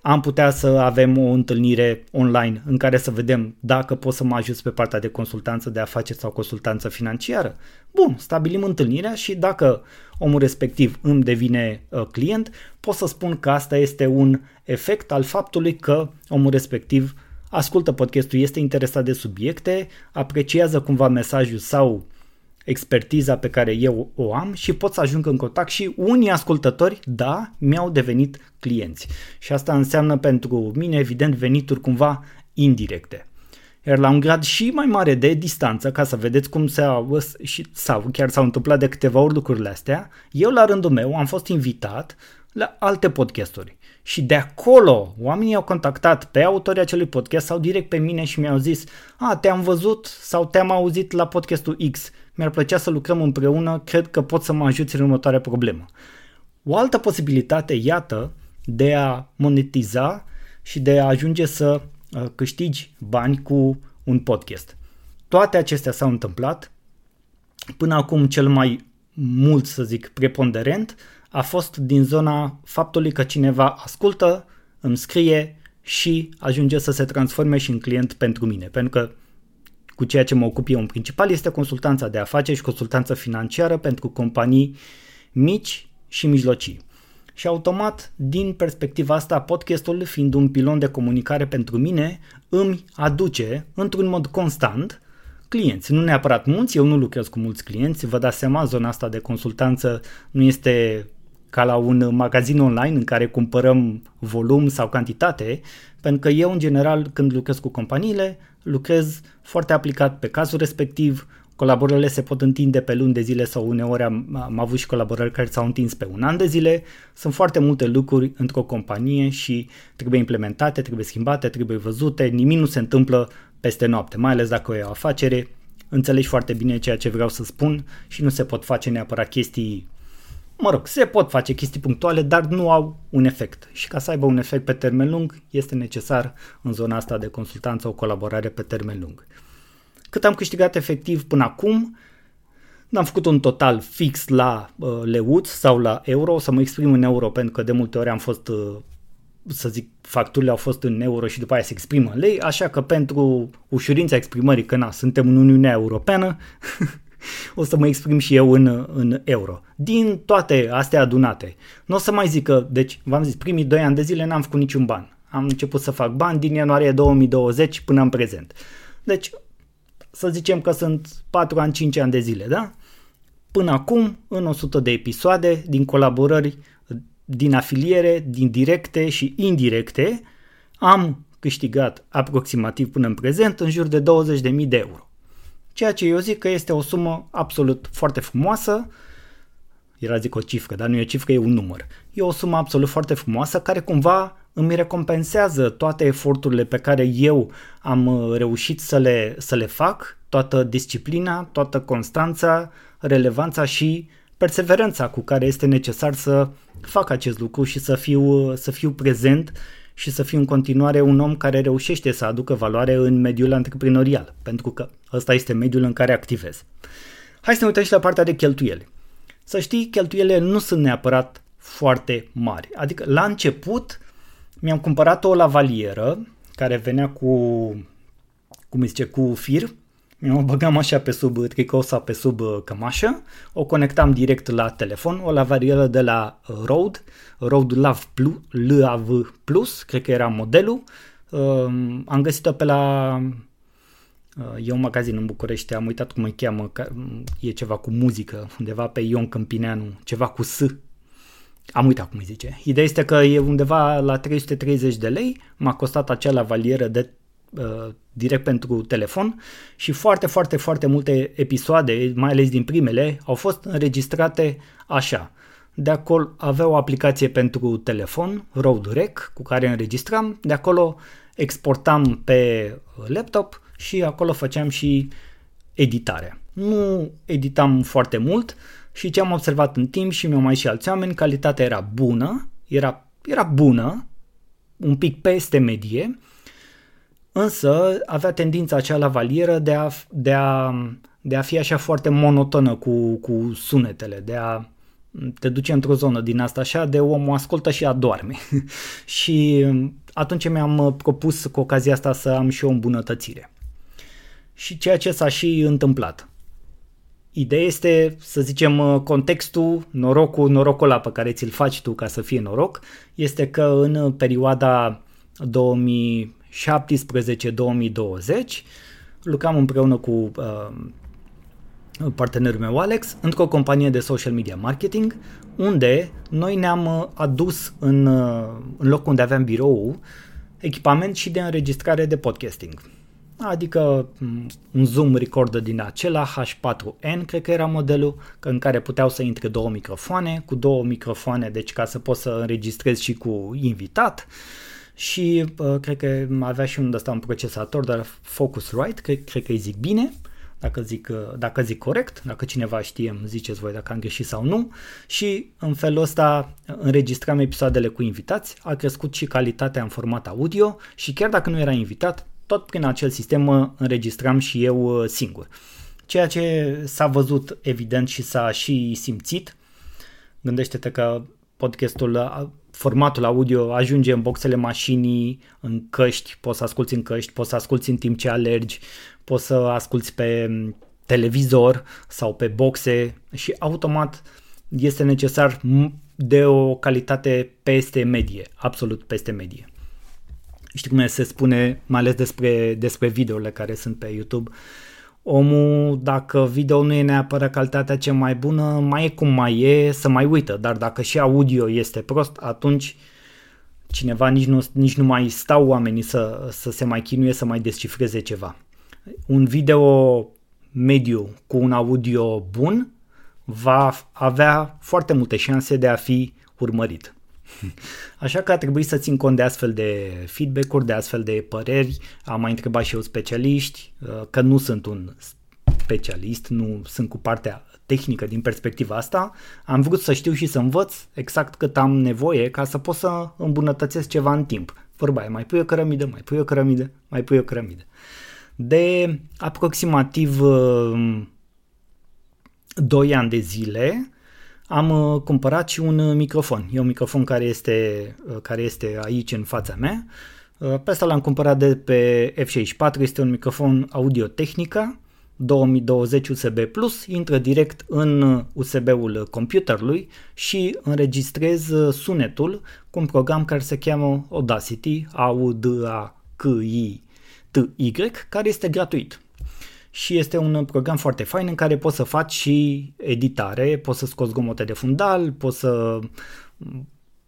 [SPEAKER 1] Am putea să avem o întâlnire online în care să vedem dacă pot să mă ajut pe partea de consultanță de afaceri sau consultanță financiară. Bun, stabilim întâlnirea și dacă omul respectiv îmi devine uh, client, pot să spun că asta este un efect al faptului că omul respectiv ascultă podcastul, este interesat de subiecte, apreciază cumva mesajul sau expertiza pe care eu o am și pot să ajung în contact și unii ascultători, da, mi-au devenit clienți. Și asta înseamnă pentru mine, evident, venituri cumva indirecte. Iar la un grad și mai mare de distanță, ca să vedeți cum se au, și, sau chiar s-au întâmplat de câteva ori lucrurile astea, eu la rândul meu am fost invitat la alte podcasturi. Și de acolo oamenii au contactat pe autorii acelui podcast sau direct pe mine și mi-au zis A, te-am văzut sau te-am auzit la podcastul X, mi-ar plăcea să lucrăm împreună, cred că pot să mă ajuți în următoarea problemă. O altă posibilitate, iată, de a monetiza și de a ajunge să uh, câștigi bani cu un podcast. Toate acestea s-au întâmplat. Până acum cel mai mult, să zic, preponderent a fost din zona faptului că cineva ascultă, îmi scrie și ajunge să se transforme și în client pentru mine. Pentru că cu ceea ce mă ocup eu în principal este consultanța de afaceri și consultanța financiară pentru companii mici și mijlocii. Și automat, din perspectiva asta, podcastul, fiind un pilon de comunicare pentru mine, îmi aduce, într-un mod constant, clienți. Nu neapărat mulți, eu nu lucrez cu mulți clienți, vă dați seama, zona asta de consultanță nu este ca la un magazin online în care cumpărăm volum sau cantitate, pentru că eu, în general, când lucrez cu companiile, lucrez foarte aplicat pe cazul respectiv, colaborările se pot întinde pe luni de zile sau uneori am, am avut și colaborări care s-au întins pe un an de zile. Sunt foarte multe lucruri într-o companie și trebuie implementate, trebuie schimbate, trebuie văzute, nimic nu se întâmplă peste noapte, mai ales dacă e o afacere, înțelegi foarte bine ceea ce vreau să spun și nu se pot face neapărat chestii Mă rog, se pot face chestii punctuale, dar nu au un efect. Și ca să aibă un efect pe termen lung, este necesar în zona asta de consultanță o colaborare pe termen lung. Cât am câștigat efectiv până acum, n-am făcut un total fix la uh, leuț sau la euro, o să mă exprim în euro pentru că de multe ori am fost, uh, să zic, facturile au fost în euro și după aia se exprimă în lei, așa că pentru ușurința exprimării că na, suntem în Uniunea Europeană, o să mă exprim și eu în, în euro. Din toate astea adunate. Nu o să mai zic că, deci, v-am zis, primii 2 ani de zile n-am făcut niciun ban. Am început să fac bani din ianuarie 2020 până în prezent. Deci, să zicem că sunt 4 ani, 5 ani de zile, da? Până acum, în 100 de episoade, din colaborări, din afiliere, din directe și indirecte, am câștigat aproximativ până în prezent în jur de 20.000 de euro. Ceea ce eu zic că este o sumă absolut foarte frumoasă, era zic o cifră, dar nu e o cifră, e un număr. E o sumă absolut foarte frumoasă care cumva îmi recompensează toate eforturile pe care eu am uh, reușit să le, să le fac, toată disciplina, toată constanța, relevanța și perseverența cu care este necesar să fac acest lucru și să fiu, uh, să fiu prezent și să fiu în continuare un om care reușește să aducă valoare în mediul antreprenorial, pentru că ăsta este mediul în care activez. Hai să ne uităm și la partea de cheltuieli. Să știi, cheltuielile nu sunt neapărat foarte mari. Adică, la început, mi-am cumpărat o lavalieră care venea cu, cum zice, cu fir o băgam așa pe sub tricou sau pe sub uh, cămașă, o conectam direct la telefon, o lavarielă de la uh, Rode, Rode Lav Plus, LAV Plus, cred că era modelul. Um, am găsit-o pe la uh, E un magazin în București, am uitat cum îi cheamă, e ceva cu muzică, undeva pe Ion Câmpineanu, ceva cu S. Am uitat cum îi zice. Ideea este că e undeva la 330 de lei, m-a costat acea lavalieră de Uh, direct pentru telefon și foarte, foarte, foarte multe episoade, mai ales din primele, au fost înregistrate așa. De acolo avea o aplicație pentru telefon, RoadRec, cu care înregistram, de acolo exportam pe laptop și acolo făceam și editare. Nu editam foarte mult și ce am observat în timp și mi-au mai și alți oameni, calitatea era bună, era, era bună, un pic peste medie, însă avea tendința acea la valieră de a, de a, de a fi așa foarte monotonă cu, cu sunetele, de a te duce într-o zonă din asta așa de omul ascultă și adorme. și atunci mi-am propus cu ocazia asta să am și o îmbunătățire. Și ceea ce s-a și întâmplat. Ideea este, să zicem, contextul, norocul, norocul ăla pe care ți-l faci tu ca să fie noroc, este că în perioada 2017-2020 lucram împreună cu uh, partenerul meu Alex într-o companie de social media marketing unde noi ne-am uh, adus în, uh, în locul unde aveam birou echipament și de înregistrare de podcasting. Adică mm, un Zoom recorder din acela H4n, cred că era modelul, în care puteau să intre două microfoane, cu două microfoane, deci ca să poți să înregistrezi și cu invitat. Și uh, cred că avea și un ăsta un procesator, dar Focusrite, cred, cred că îi zic bine dacă zic, dacă zic corect, dacă cineva știe, îmi ziceți voi dacă am greșit sau nu și în felul ăsta înregistram episoadele cu invitați, a crescut și calitatea în format audio și chiar dacă nu era invitat, tot prin acel sistem înregistram și eu uh, singur. Ceea ce s-a văzut evident și s-a și simțit, gândește-te că podcastul, uh, formatul audio ajunge în boxele mașinii, în căști, poți să asculti în căști, poți să asculti în timp ce alergi, poți să asculti pe televizor sau pe boxe și automat este necesar de o calitate peste medie, absolut peste medie. Știi cum se spune, mai ales despre, despre videourile care sunt pe YouTube, omul, dacă video nu e neapărat calitatea cea mai bună, mai e cum mai e, să mai uită, dar dacă și audio este prost, atunci cineva nici nu, nici nu mai stau oamenii să, să se mai chinuie să mai descifreze ceva un video mediu cu un audio bun va avea foarte multe șanse de a fi urmărit. Așa că a trebuit să țin cont de astfel de feedback-uri, de astfel de păreri. Am mai întrebat și eu specialiști, uh, că nu sunt un specialist, nu sunt cu partea tehnică din perspectiva asta. Am vrut să știu și să învăț exact cât am nevoie ca să pot să îmbunătățesc ceva în timp. Vorba e, mai pui o cărămidă, mai pui o cărămidă, mai pui o cărămidă de aproximativ 2 uh, ani de zile am uh, cumpărat și un microfon. E un microfon care este, uh, care este aici în fața mea. Pe asta l-am cumpărat de pe F64, este un microfon Audio-Technica 2020 USB+, intră direct în USB-ul computerului și înregistrez sunetul cu un program care se cheamă Audacity, a u d a c i TY, care este gratuit. Și este un program foarte fain în care poți să faci și editare, poți să scoți gomote de fundal, poți să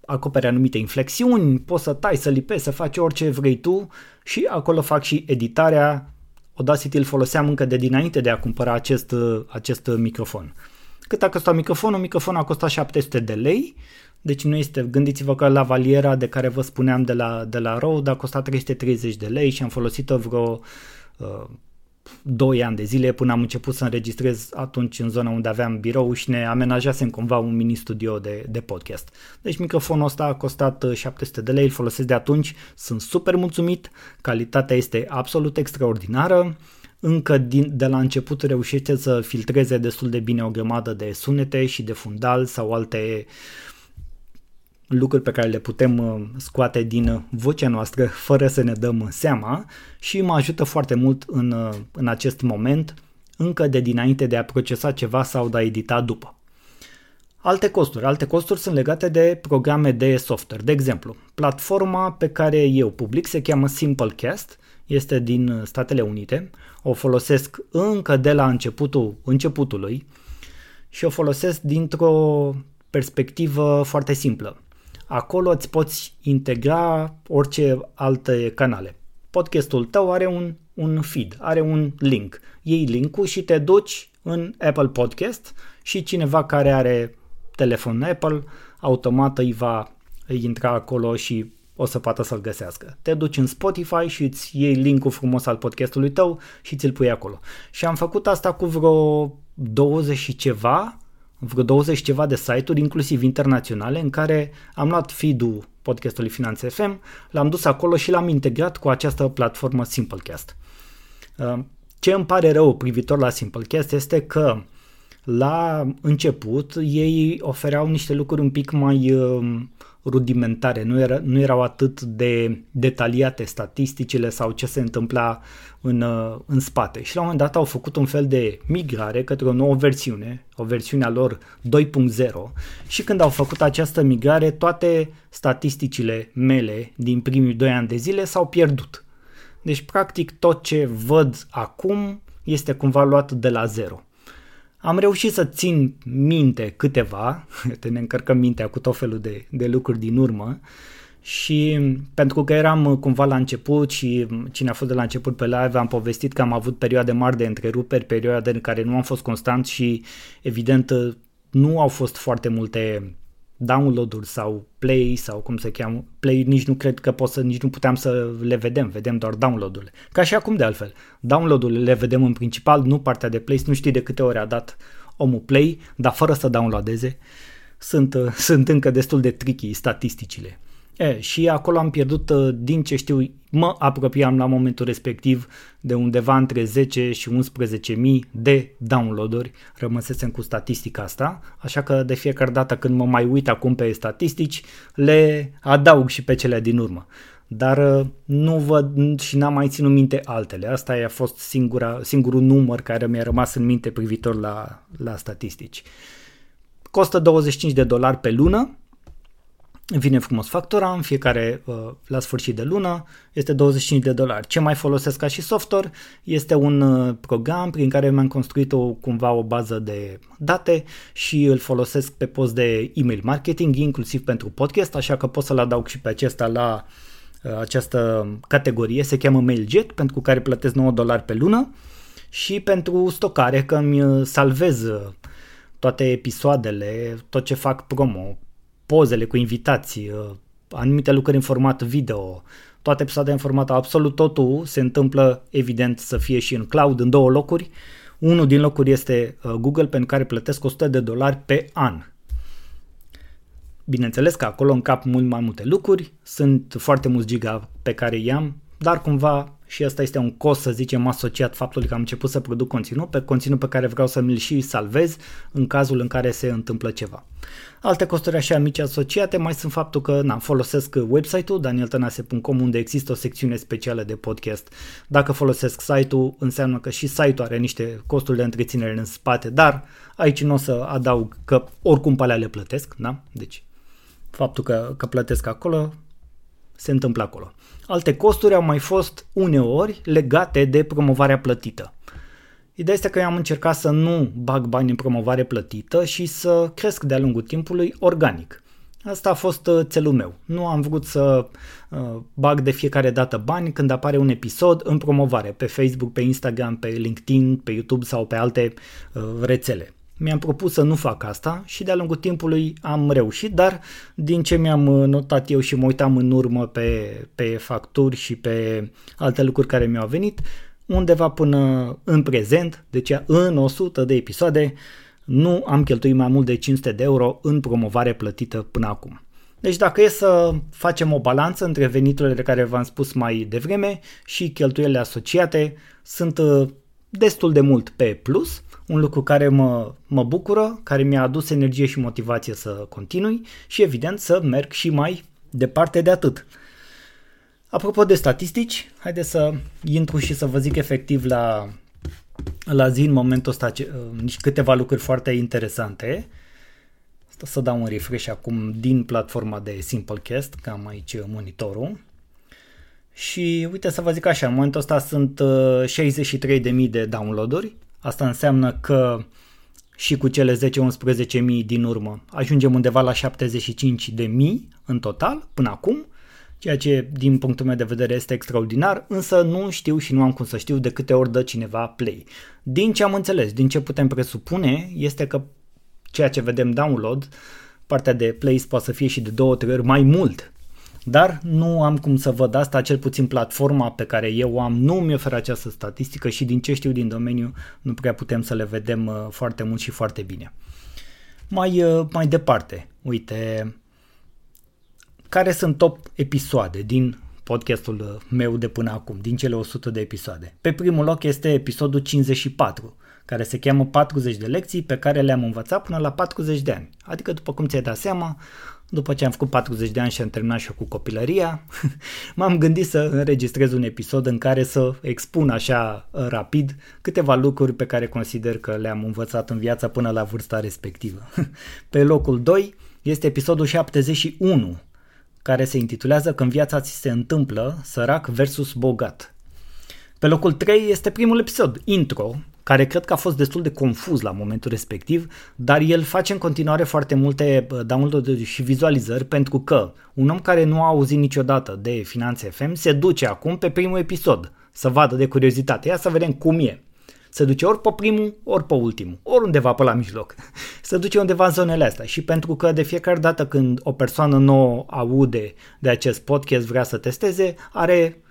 [SPEAKER 1] acoperi anumite inflexiuni, poți să tai, să lipezi, să faci orice vrei tu și acolo fac și editarea. Audacity îl foloseam încă de dinainte de a cumpăra acest, acest microfon. Cât a costat microfonul? Microfonul a costat 700 de lei, deci nu este, gândiți-vă că la valiera de care vă spuneam de la, de la Rode a costat 330 de lei și am folosit-o vreo uh, 2 ani de zile până am început să înregistrez atunci în zona unde aveam birou și ne amenajasem cumva un mini studio de, de podcast. Deci microfonul ăsta a costat 700 uh, de lei, îl folosesc de atunci, sunt super mulțumit, calitatea este absolut extraordinară, încă din, de la început reușește să filtreze destul de bine o grămadă de sunete și de fundal sau alte lucruri pe care le putem uh, scoate din uh, vocea noastră fără să ne dăm seama și mă ajută foarte mult în, uh, în acest moment încă de dinainte de a procesa ceva sau de a edita după. Alte costuri. Alte costuri sunt legate de programe de software. De exemplu, platforma pe care eu public se cheamă Simplecast, este din Statele Unite, o folosesc încă de la începutul începutului și o folosesc dintr-o perspectivă foarte simplă. Acolo îți poți integra orice alte canale. Podcastul tău are un, un feed, are un link. Iei linkul și te duci în Apple Podcast și cineva care are telefon Apple automat îi va îi intra acolo și o să poată să-l găsească. Te duci în Spotify și îți iei linkul frumos al podcastului tău și ți-l pui acolo. Și am făcut asta cu vreo 20 și ceva vreo 20 ceva de site-uri, inclusiv internaționale, în care am luat feed-ul podcastului Finanțe FM, l-am dus acolo și l-am integrat cu această platformă Simplecast. Uh, ce îmi pare rău privitor la Simplecast este că la început ei ofereau niște lucruri un pic mai uh, rudimentare, nu, era, nu erau atât de detaliate statisticile sau ce se întâmpla în, uh, în spate. Și la un moment dat au făcut un fel de migrare către o nouă versiune, o versiune a lor 2.0 și când au făcut această migrare, toate statisticile mele din primii 2 ani de zile s-au pierdut. Deci, practic, tot ce văd acum este cumva luat de la zero. Am reușit să țin minte câteva, te ne încărcăm mintea cu tot felul de, de lucruri din urmă și pentru că eram cumva la început și cine a fost de la început pe live am povestit că am avut perioade mari de întreruperi, perioade în care nu am fost constant și evident nu au fost foarte multe download-uri sau play sau cum se cheamă, play nici nu cred că pot să, nici nu puteam să le vedem, vedem doar download-urile. Ca și acum de altfel, download-urile le vedem în principal, nu partea de play, nu știi de câte ori a dat omul play, dar fără să downloadeze. Sunt, sunt încă destul de tricky statisticile. E, și acolo am pierdut, uh, din ce știu, mă apropiam la momentul respectiv de undeva între 10 și 11.000 de downloaduri, rămăsesem cu statistica asta, așa că de fiecare dată când mă mai uit acum pe statistici, le adaug și pe cele din urmă. Dar uh, nu văd și n-am mai ținut minte altele. Asta a fost singura, singurul număr care mi-a rămas în minte privitor la, la statistici. Costă 25 de dolari pe lună, vine frumos factura în fiecare uh, la sfârșit de lună, este 25 de dolari. Ce mai folosesc ca și software este un uh, program prin care mi-am construit o, cumva o bază de date și îl folosesc pe post de email marketing, inclusiv pentru podcast, așa că pot să-l adaug și pe acesta la uh, această categorie, se cheamă MailJet, pentru care plătesc 9 dolari pe lună și pentru stocare, că îmi salvez toate episoadele, tot ce fac promo, pozele cu invitații, uh, anumite lucruri în format video, toate episoadele în format absolut totul se întâmplă evident să fie și în cloud în două locuri. Unul din locuri este uh, Google pentru care plătesc 100 de dolari pe an. Bineînțeles că acolo încap mult mai multe lucruri, sunt foarte mulți giga pe care i-am, dar cumva și asta este un cost, să zicem, asociat faptului că am început să produc conținut, pe conținut pe care vreau să mi-l și salvez în cazul în care se întâmplă ceva. Alte costuri așa mici asociate mai sunt faptul că na, folosesc website-ul danieltanase.com unde există o secțiune specială de podcast. Dacă folosesc site-ul, înseamnă că și site-ul are niște costuri de întreținere în spate, dar aici nu o să adaug că oricum pe alea le plătesc, da? Deci faptul că, că plătesc acolo se întâmplă acolo. Alte costuri au mai fost uneori legate de promovarea plătită. Ideea este că eu am încercat să nu bag bani în promovare plătită și să cresc de-a lungul timpului organic. Asta a fost uh, țelul meu. Nu am vrut să uh, bag de fiecare dată bani când apare un episod în promovare pe Facebook, pe Instagram, pe LinkedIn, pe YouTube sau pe alte uh, rețele. Mi-am propus să nu fac asta și de-a lungul timpului am reușit, dar din ce mi-am notat eu și mă uitam în urmă pe, pe facturi și pe alte lucruri care mi-au venit, undeva până în prezent, deci în 100 de episoade, nu am cheltuit mai mult de 500 de euro în promovare plătită până acum. Deci dacă e să facem o balanță între veniturile de care v-am spus mai devreme și cheltuielile asociate, sunt uh, destul de mult pe plus, un lucru care mă, mă bucură, care mi-a adus energie și motivație să continui și evident să merg și mai departe de atât. Apropo de statistici, haideți să intru și să vă zic efectiv la, la zi în momentul ăsta ce, uh, câteva lucruri foarte interesante. Asta să dau un refresh acum din platforma de Simplecast, că am aici monitorul. Și uite să vă zic așa, în momentul ăsta sunt 63.000 uh, de downloaduri. Asta înseamnă că și cu cele 10-11.000 din urmă ajungem undeva la 75.000 în total până acum ceea ce din punctul meu de vedere este extraordinar, însă nu știu și nu am cum să știu de câte ori dă cineva play. Din ce am înțeles, din ce putem presupune, este că ceea ce vedem download, partea de play poate să fie și de două, trei ori mai mult. Dar nu am cum să văd asta, cel puțin platforma pe care eu am nu mi oferă această statistică și din ce știu din domeniu nu prea putem să le vedem uh, foarte mult și foarte bine. Mai, uh, mai departe, uite, care sunt top episoade din podcastul meu de până acum, din cele 100 de episoade. Pe primul loc este episodul 54, care se cheamă 40 de lecții pe care le-am învățat până la 40 de ani. Adică, după cum ți-ai dat seama, după ce am făcut 40 de ani și am terminat și eu cu copilăria, m-am gândit să înregistrez un episod în care să expun așa uh, rapid câteva lucruri pe care consider că le-am învățat în viața până la vârsta respectivă. Pe locul 2 este episodul 71, care se intitulează Când viața ți se întâmplă, sărac versus bogat. Pe locul 3 este primul episod, intro, care cred că a fost destul de confuz la momentul respectiv, dar el face în continuare foarte multe download și vizualizări pentru că un om care nu a auzit niciodată de Finanțe FM se duce acum pe primul episod să vadă de curiozitate. Ia să vedem cum e. Se duce ori pe primul, ori pe ultimul, ori undeva pe la mijloc. Se duce undeva în zonele astea și pentru că de fiecare dată când o persoană nouă aude de acest podcast vrea să testeze, are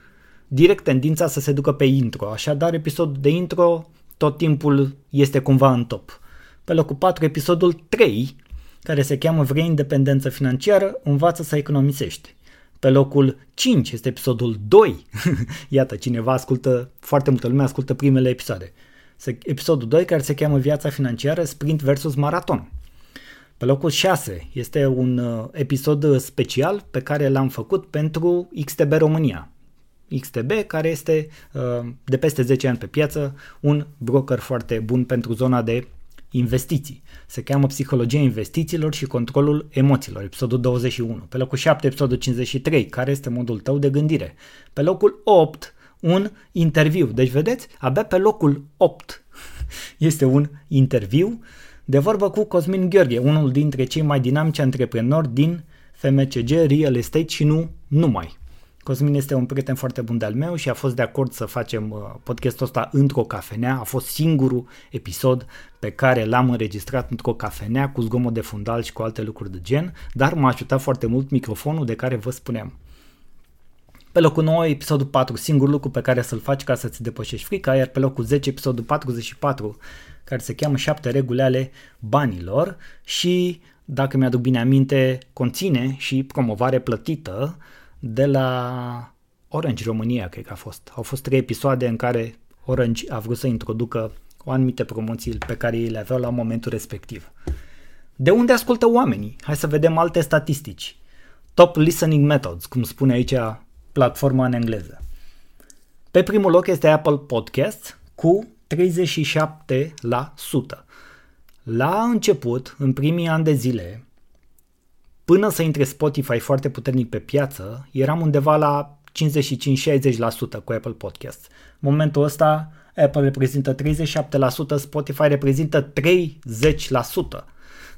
[SPEAKER 1] direct tendința să se ducă pe intro. Așadar, episodul de intro tot timpul este cumva în top. Pe locul 4, episodul 3, care se cheamă Vrei independență financiară, învață să economisești. Pe locul 5 este episodul 2. Iată, cineva ascultă, foarte multă lume ascultă primele episoade. Episodul 2 care se cheamă Viața financiară, sprint versus maraton. Pe locul 6 este un uh, episod special pe care l-am făcut pentru XTB România. XTB, care este uh, de peste 10 ani pe piață, un broker foarte bun pentru zona de investiții. Se cheamă Psihologia investițiilor și controlul emoțiilor, episodul 21. Pe locul 7, episodul 53, care este modul tău de gândire. Pe locul 8, un interviu. Deci, vedeți, abia pe locul 8 este un interviu de vorbă cu Cosmin Gheorghe, unul dintre cei mai dinamici antreprenori din FMCG, Real Estate și nu numai. Cosmin este un prieten foarte bun de-al meu și a fost de acord să facem uh, podcastul ăsta într-o cafenea. A fost singurul episod pe care l-am înregistrat într-o cafenea cu zgomot de fundal și cu alte lucruri de gen, dar m-a ajutat foarte mult microfonul de care vă spuneam. Pe locul 9, episodul 4, singur lucru pe care să-l faci ca să-ți depășești frica, iar pe locul 10, episodul 44, care se cheamă 7 reguli ale banilor și, dacă mi-aduc bine aminte, conține și promovare plătită de la Orange România, cred că a fost. Au fost trei episoade în care Orange a vrut să introducă o anumite promoții pe care ei le aveau la momentul respectiv. De unde ascultă oamenii? Hai să vedem alte statistici. Top Listening Methods, cum spune aici platforma în engleză. Pe primul loc este Apple Podcast cu 37%. La început, în primii ani de zile, până să intre Spotify foarte puternic pe piață, eram undeva la 55-60% cu Apple Podcast. În momentul ăsta, Apple reprezintă 37%, Spotify reprezintă 30%.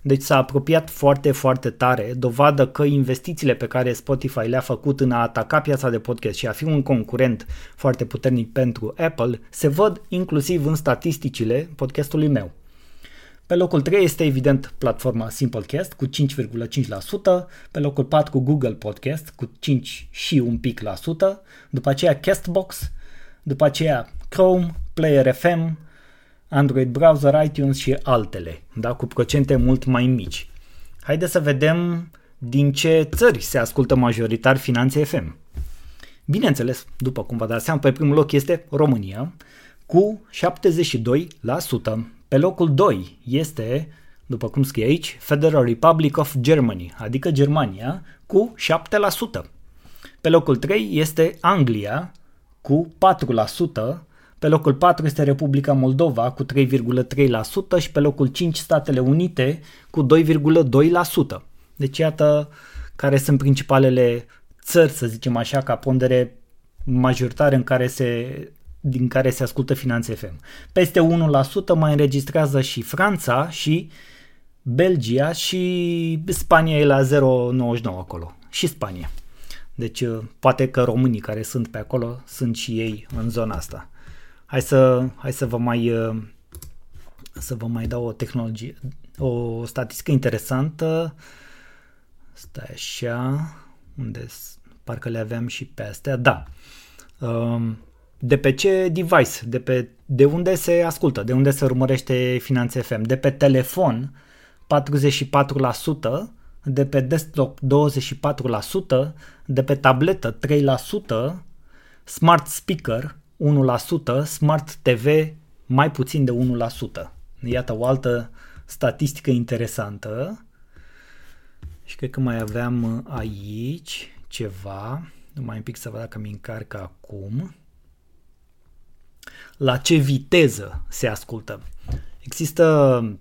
[SPEAKER 1] Deci s-a apropiat foarte, foarte tare, dovadă că investițiile pe care Spotify le-a făcut în a ataca piața de podcast și a fi un concurent foarte puternic pentru Apple se văd inclusiv în statisticile podcastului meu. Pe locul 3 este evident platforma Simplecast cu 5,5%, pe locul 4 cu Google Podcast cu 5 și un pic la sută, după aceea Castbox, după aceea Chrome, Player FM, Android Browser, iTunes și altele, da, cu procente mult mai mici. Haideți să vedem din ce țări se ascultă majoritar Finanțe FM. Bineînțeles, după cum vă dați seama, pe primul loc este România cu 72%. Pe locul 2 este, după cum scrie aici, Federal Republic of Germany, adică Germania, cu 7%. Pe locul 3 este Anglia cu 4%, pe locul 4 este Republica Moldova cu 3,3% și pe locul 5 Statele Unite cu 2,2%. Deci iată care sunt principalele țări, să zicem așa, ca pondere majoritară în care se din care se ascultă Finanțe FM. Peste 1% mai înregistrează și Franța și Belgia și Spania e la 0,99 acolo. Și Spania. Deci uh, poate că românii care sunt pe acolo sunt și ei în zona asta. Hai să, hai să vă mai uh, să vă mai dau o tehnologie, o statistică interesantă. Stai așa, unde parcă le aveam și pe astea. Da. Um, de pe ce device, de, pe, de unde se ascultă, de unde se urmărește Finanțe FM. De pe telefon 44%, de pe desktop 24%, de pe tabletă 3%, smart speaker 1%, smart TV mai puțin de 1%. Iată o altă statistică interesantă. Și cred că mai aveam aici ceva. Numai un pic să văd dacă mi încarcă acum. La ce viteză se ascultă? Există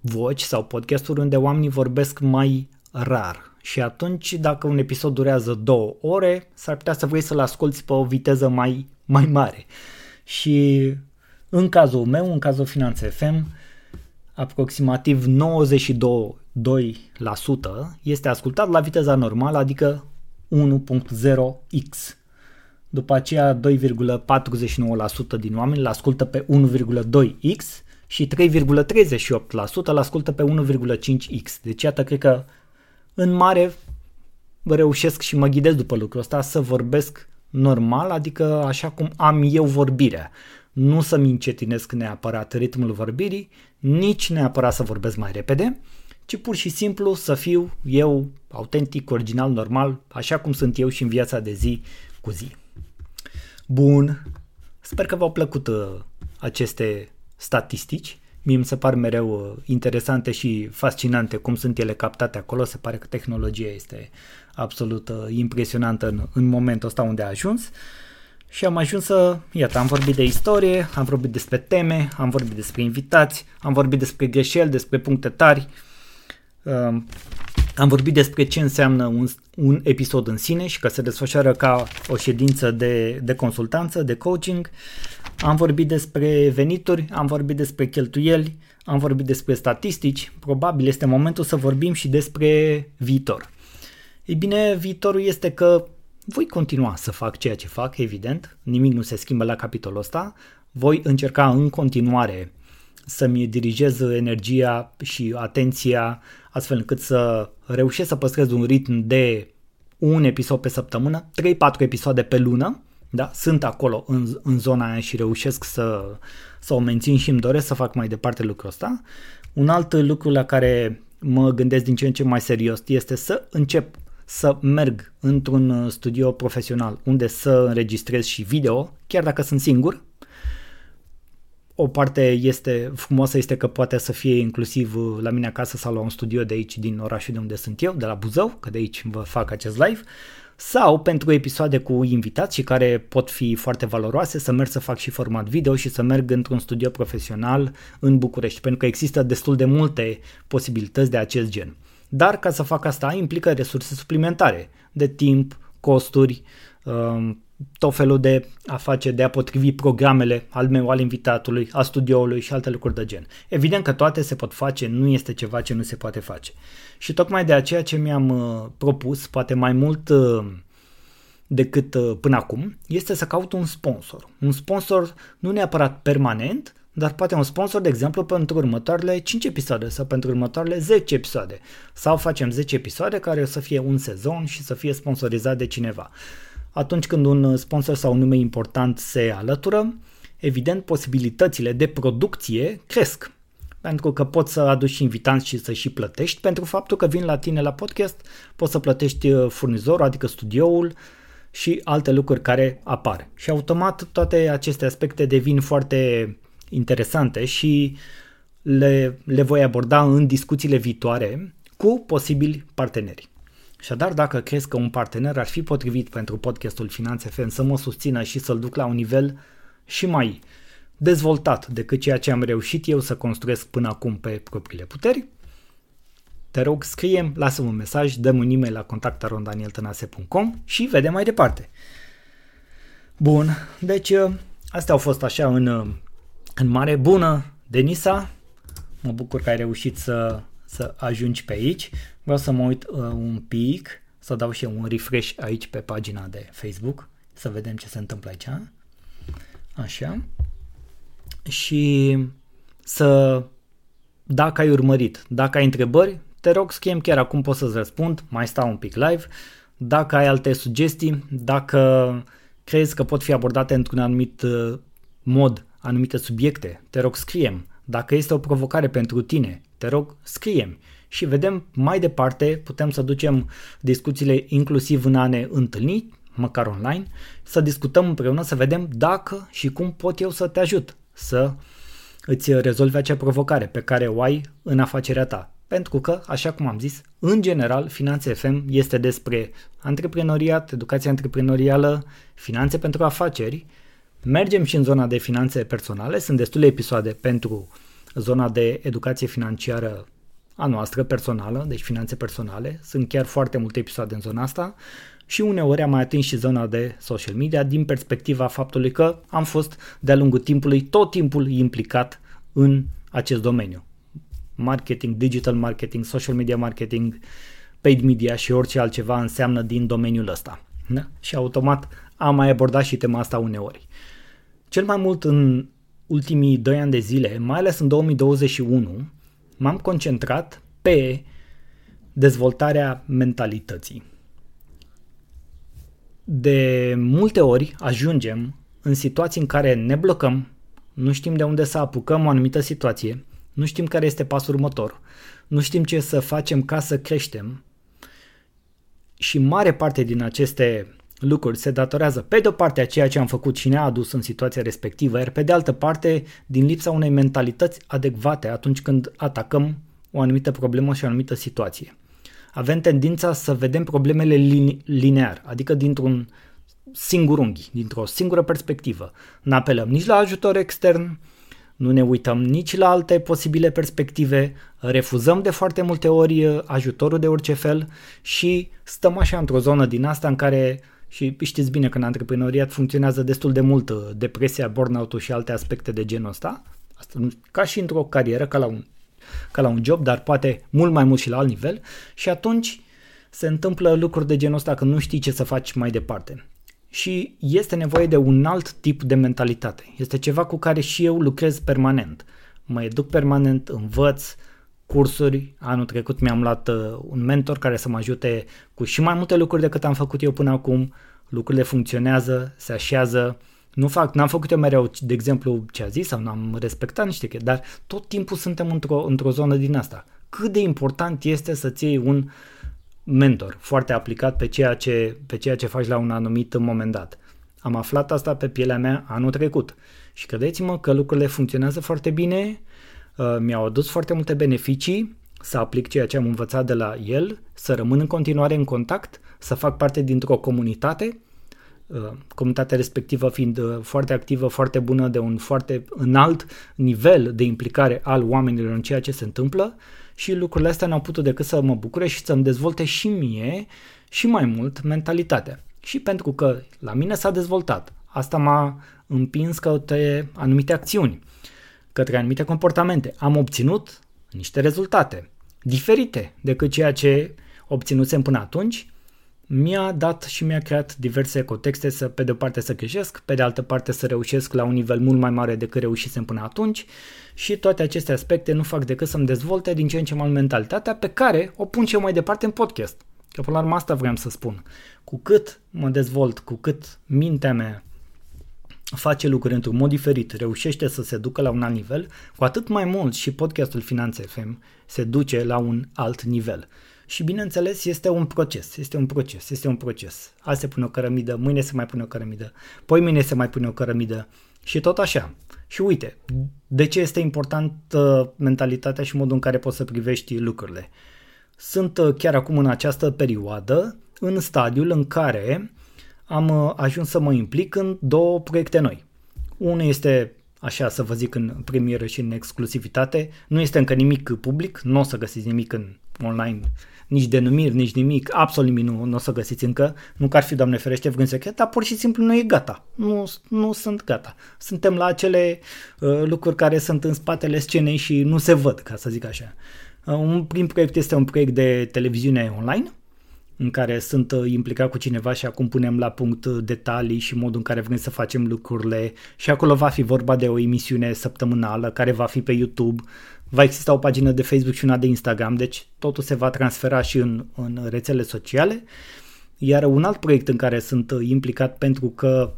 [SPEAKER 1] voci sau podcasturi unde oamenii vorbesc mai rar. Și atunci, dacă un episod durează două ore, s-ar putea să vrei să-l asculti pe o viteză mai, mai mare. Și în cazul meu, în cazul Finanțe FM, aproximativ 92% este ascultat la viteza normală, adică 1.0x. După aceea 2,49% din oameni îl ascultă pe 1,2x și 3,38% îl ascultă pe 1,5x. Deci iată, cred că în mare reușesc și mă ghidez după lucrul ăsta să vorbesc normal, adică așa cum am eu vorbirea. Nu să-mi încetinesc neapărat ritmul vorbirii, nici neapărat să vorbesc mai repede, ci pur și simplu să fiu eu autentic, original, normal, așa cum sunt eu și în viața de zi cu zi. Bun, sper că v-au plăcut uh, aceste statistici. Mie mi se par mereu uh, interesante și fascinante cum sunt ele captate acolo. Se pare că tehnologia este absolut uh, impresionantă în, în momentul ăsta unde a ajuns. Și am ajuns să, iată, am vorbit de istorie, am vorbit despre teme, am vorbit despre invitați, am vorbit despre greșeli, despre puncte tari, um, am vorbit despre ce înseamnă un, un episod în sine și că se desfășoară ca o ședință de, de consultanță, de coaching. Am vorbit despre venituri, am vorbit despre cheltuieli, am vorbit despre statistici. Probabil este momentul să vorbim și despre viitor. Ei bine, viitorul este că voi continua să fac ceea ce fac, evident, nimic nu se schimbă la capitolul ăsta. Voi încerca în continuare să-mi dirigez energia și atenția astfel încât să reușesc să păstrez un ritm de un episod pe săptămână, 3-4 episoade pe lună, da? sunt acolo în, în zona aia și reușesc să, să o mențin și îmi doresc să fac mai departe lucrul ăsta. Un alt lucru la care mă gândesc din ce în ce mai serios este să încep să merg într-un studio profesional unde să înregistrez și video, chiar dacă sunt singur, o parte este frumoasă este că poate să fie inclusiv la mine acasă sau la un studio de aici din orașul de unde sunt eu, de la Buzău, că de aici vă fac acest live, sau pentru episoade cu invitați și care pot fi foarte valoroase să merg să fac și format video și să merg într-un studio profesional în București, pentru că există destul de multe posibilități de acest gen. Dar ca să fac asta implică resurse suplimentare de timp, costuri, um, tot felul de a face, de a potrivi programele al meu, al invitatului, al studioului și alte lucruri de gen. Evident că toate se pot face, nu este ceva ce nu se poate face. Și tocmai de aceea ce mi-am uh, propus, poate mai mult uh, decât uh, până acum, este să caut un sponsor. Un sponsor nu neapărat permanent, dar poate un sponsor, de exemplu, pentru următoarele 5 episoade sau pentru următoarele 10 episoade. Sau facem 10 episoade care o să fie un sezon și să fie sponsorizat de cineva. Atunci când un sponsor sau un nume important se alătură, evident posibilitățile de producție cresc. Pentru că poți să aduci invitanți și să și plătești pentru faptul că vin la tine la podcast, poți să plătești uh, furnizorul, adică studioul și alte lucruri care apar. Și automat toate aceste aspecte devin foarte interesante și le, le voi aborda în discuțiile viitoare cu posibili parteneri. Așadar, dacă crezi că un partener ar fi potrivit pentru podcastul Finanțe FM să mă susțină și să-l duc la un nivel și mai dezvoltat decât ceea ce am reușit eu să construiesc până acum pe propriile puteri, te rog, scrie lasă un mesaj, dă un e-mail la contactarondanieltănase.com și vedem mai departe. Bun, deci astea au fost așa în, în mare bună, Denisa. Mă bucur că ai reușit să, să ajungi pe aici. Vreau să mă uit uh, un pic, să dau și eu un refresh aici pe pagina de Facebook, să vedem ce se întâmplă aici. Așa. Și să, dacă ai urmărit, dacă ai întrebări, te rog, scrie chiar acum pot să-ți răspund, mai stau un pic live. Dacă ai alte sugestii, dacă crezi că pot fi abordate într-un anumit uh, mod anumite subiecte, te rog scriem. Dacă este o provocare pentru tine, te rog scriem și vedem mai departe, putem să ducem discuțiile inclusiv în a ne întâlni, măcar online, să discutăm împreună, să vedem dacă și cum pot eu să te ajut. să îți rezolvi acea provocare pe care o ai în afacerea ta. Pentru că, așa cum am zis, în general, Finanțe FM este despre antreprenoriat, educație antreprenorială, finanțe pentru afaceri. Mergem și în zona de finanțe personale, sunt destule episoade pentru zona de educație financiară a noastră personală, deci finanțe personale. Sunt chiar foarte multe episoade în zona asta și uneori am mai atins și zona de social media din perspectiva faptului că am fost de-a lungul timpului tot timpul implicat în acest domeniu. Marketing, digital marketing, social media marketing, paid media și orice altceva înseamnă din domeniul ăsta. Da? Și automat am mai abordat și tema asta uneori. Cel mai mult în ultimii 2 ani de zile, mai ales în 2021, m-am concentrat pe dezvoltarea mentalității. De multe ori ajungem în situații în care ne blocăm, nu știm de unde să apucăm o anumită situație, nu știm care este pasul următor, nu știm ce să facem ca să creștem și mare parte din aceste lucruri se datorează pe de o parte a ceea ce am făcut și ne-a adus în situația respectivă, iar pe de altă parte din lipsa unei mentalități adecvate atunci când atacăm o anumită problemă și o anumită situație. Avem tendința să vedem problemele linear, adică dintr-un singur unghi, dintr-o singură perspectivă. Nu apelăm nici la ajutor extern, nu ne uităm nici la alte posibile perspective, refuzăm de foarte multe ori ajutorul de orice fel și stăm așa într-o zonă din asta în care și știți bine că în antreprenoriat funcționează destul de mult uh, depresia, burnout-ul și alte aspecte de genul ăsta. Asta ca și într-o carieră, ca la, un, ca la un job, dar poate mult mai mult și la alt nivel. Și atunci se întâmplă lucruri de genul ăsta că nu știi ce să faci mai departe. Și este nevoie de un alt tip de mentalitate. Este ceva cu care și eu lucrez permanent. Mă educ permanent, învăț, cursuri. Anul trecut mi-am luat uh, un mentor care să mă ajute cu și mai multe lucruri decât am făcut eu până acum. Lucrurile funcționează, se așează. Nu fac, n-am făcut eu mereu, de exemplu, ce a zis sau n-am respectat niște chestii, dar tot timpul suntem într-o, într-o zonă din asta. Cât de important este să-ți iei un mentor foarte aplicat pe ceea, ce, pe ceea ce faci la un anumit moment dat. Am aflat asta pe pielea mea anul trecut și credeți-mă că lucrurile funcționează foarte bine Uh, mi-au adus foarte multe beneficii să aplic ceea ce am învățat de la el, să rămân în continuare în contact, să fac parte dintr-o comunitate, uh, comunitatea respectivă fiind uh, foarte activă, foarte bună, de un foarte înalt nivel de implicare al oamenilor în ceea ce se întâmplă și lucrurile astea n-au putut decât să mă bucure și să-mi dezvolte și mie și mai mult mentalitatea. Și pentru că la mine s-a dezvoltat, asta m-a împins către anumite acțiuni către anumite comportamente. Am obținut niște rezultate diferite decât ceea ce obținusem până atunci. Mi-a dat și mi-a creat diverse contexte să, pe de o parte să creșesc, pe de altă parte să reușesc la un nivel mult mai mare decât reușisem până atunci și toate aceste aspecte nu fac decât să-mi dezvolte din ce în ce mai mentalitatea pe care o pun și eu mai departe în podcast. Că până la urmă asta vreau să spun. Cu cât mă dezvolt, cu cât mintea mea face lucruri într-un mod diferit, reușește să se ducă la un alt nivel, cu atât mai mult și podcastul Finanțe FM se duce la un alt nivel. Și bineînțeles este un proces, este un proces, este un proces. Azi se pune o cărămidă, mâine se mai pune o cărămidă, poi mâine se mai pune o cărămidă și tot așa. Și uite, de ce este importantă mentalitatea și modul în care poți să privești lucrurile. Sunt uh, chiar acum în această perioadă în stadiul în care am uh, ajuns să mă implic în două proiecte noi. Unul este, așa să vă zic, în premieră și în exclusivitate. Nu este încă nimic public, nu o să găsiți nimic în online, nici denumiri, nici nimic, absolut nimic nu, nu o să găsiți încă. Nu că ar fi, Doamne ferește, vreun secret, dar pur și simplu nu e gata. Nu, nu sunt gata. Suntem la acele uh, lucruri care sunt în spatele scenei și nu se văd, ca să zic așa. Uh, un prim proiect este un proiect de televiziune online, în care sunt uh, implicat cu cineva și acum punem la punct uh, detalii și modul în care vrem să facem lucrurile și acolo va fi vorba de o emisiune săptămânală care va fi pe YouTube, va exista o pagină de Facebook și una de Instagram, deci totul se va transfera și în, în rețele sociale. Iar un alt proiect în care sunt uh, implicat pentru că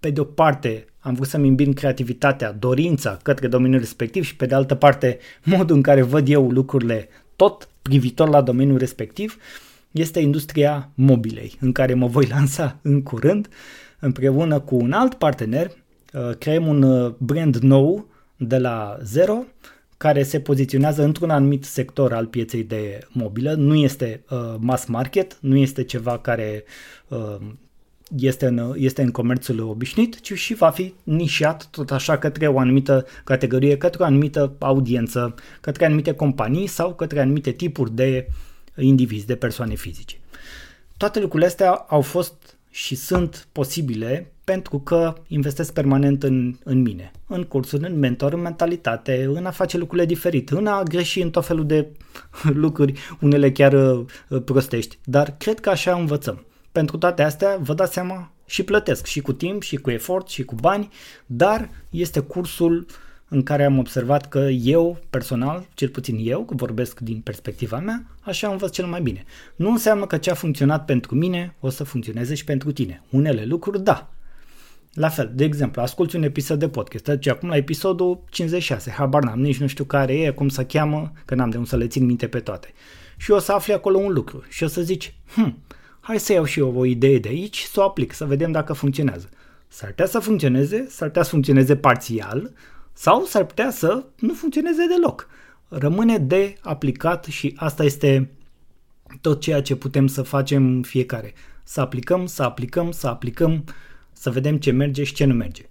[SPEAKER 1] pe de o parte am vrut să-mi îmbin creativitatea, dorința către domeniul respectiv și pe de altă parte modul în care văd eu lucrurile tot privitor la domeniul respectiv este industria mobilei, în care mă voi lansa în curând împreună cu un alt partener. Uh, creăm un uh, brand nou de la zero care se poziționează într-un anumit sector al pieței de mobilă, nu este uh, mass market, nu este ceva care uh, este în, este în comerțul obișnuit, ci și va fi nișat tot așa către o anumită categorie, către o anumită audiență, către anumite companii sau către anumite tipuri de indivizi, de persoane fizice. Toate lucrurile astea au fost și sunt posibile pentru că investesc permanent în, în mine, în cursuri, în mentor, în mentalitate, în a face lucrurile diferit, în a greși în tot felul de lucruri, unele chiar uh, prostești, dar cred că așa învățăm. Pentru toate astea, vă dați seama, și plătesc, și cu timp, și cu efort, și cu bani, dar este cursul în care am observat că eu, personal, cel puțin eu, că vorbesc din perspectiva mea, așa învăț cel mai bine. Nu înseamnă că ce a funcționat pentru mine o să funcționeze și pentru tine. Unele lucruri, da, la fel, de exemplu, asculti un episod de podcast, deci acum la episodul 56, habar n-am, nici nu știu care e, cum să cheamă, că n-am de unde să le țin minte pe toate. Și o să afli acolo un lucru și o să zici, hm, hai să iau și eu o idee de aici, să o aplic, să vedem dacă funcționează. S-ar putea să funcționeze, s-ar putea să funcționeze parțial sau s-ar putea să nu funcționeze deloc. Rămâne de aplicat și asta este tot ceea ce putem să facem fiecare. Să aplicăm, să aplicăm, să aplicăm, să vedem ce merge și ce nu merge.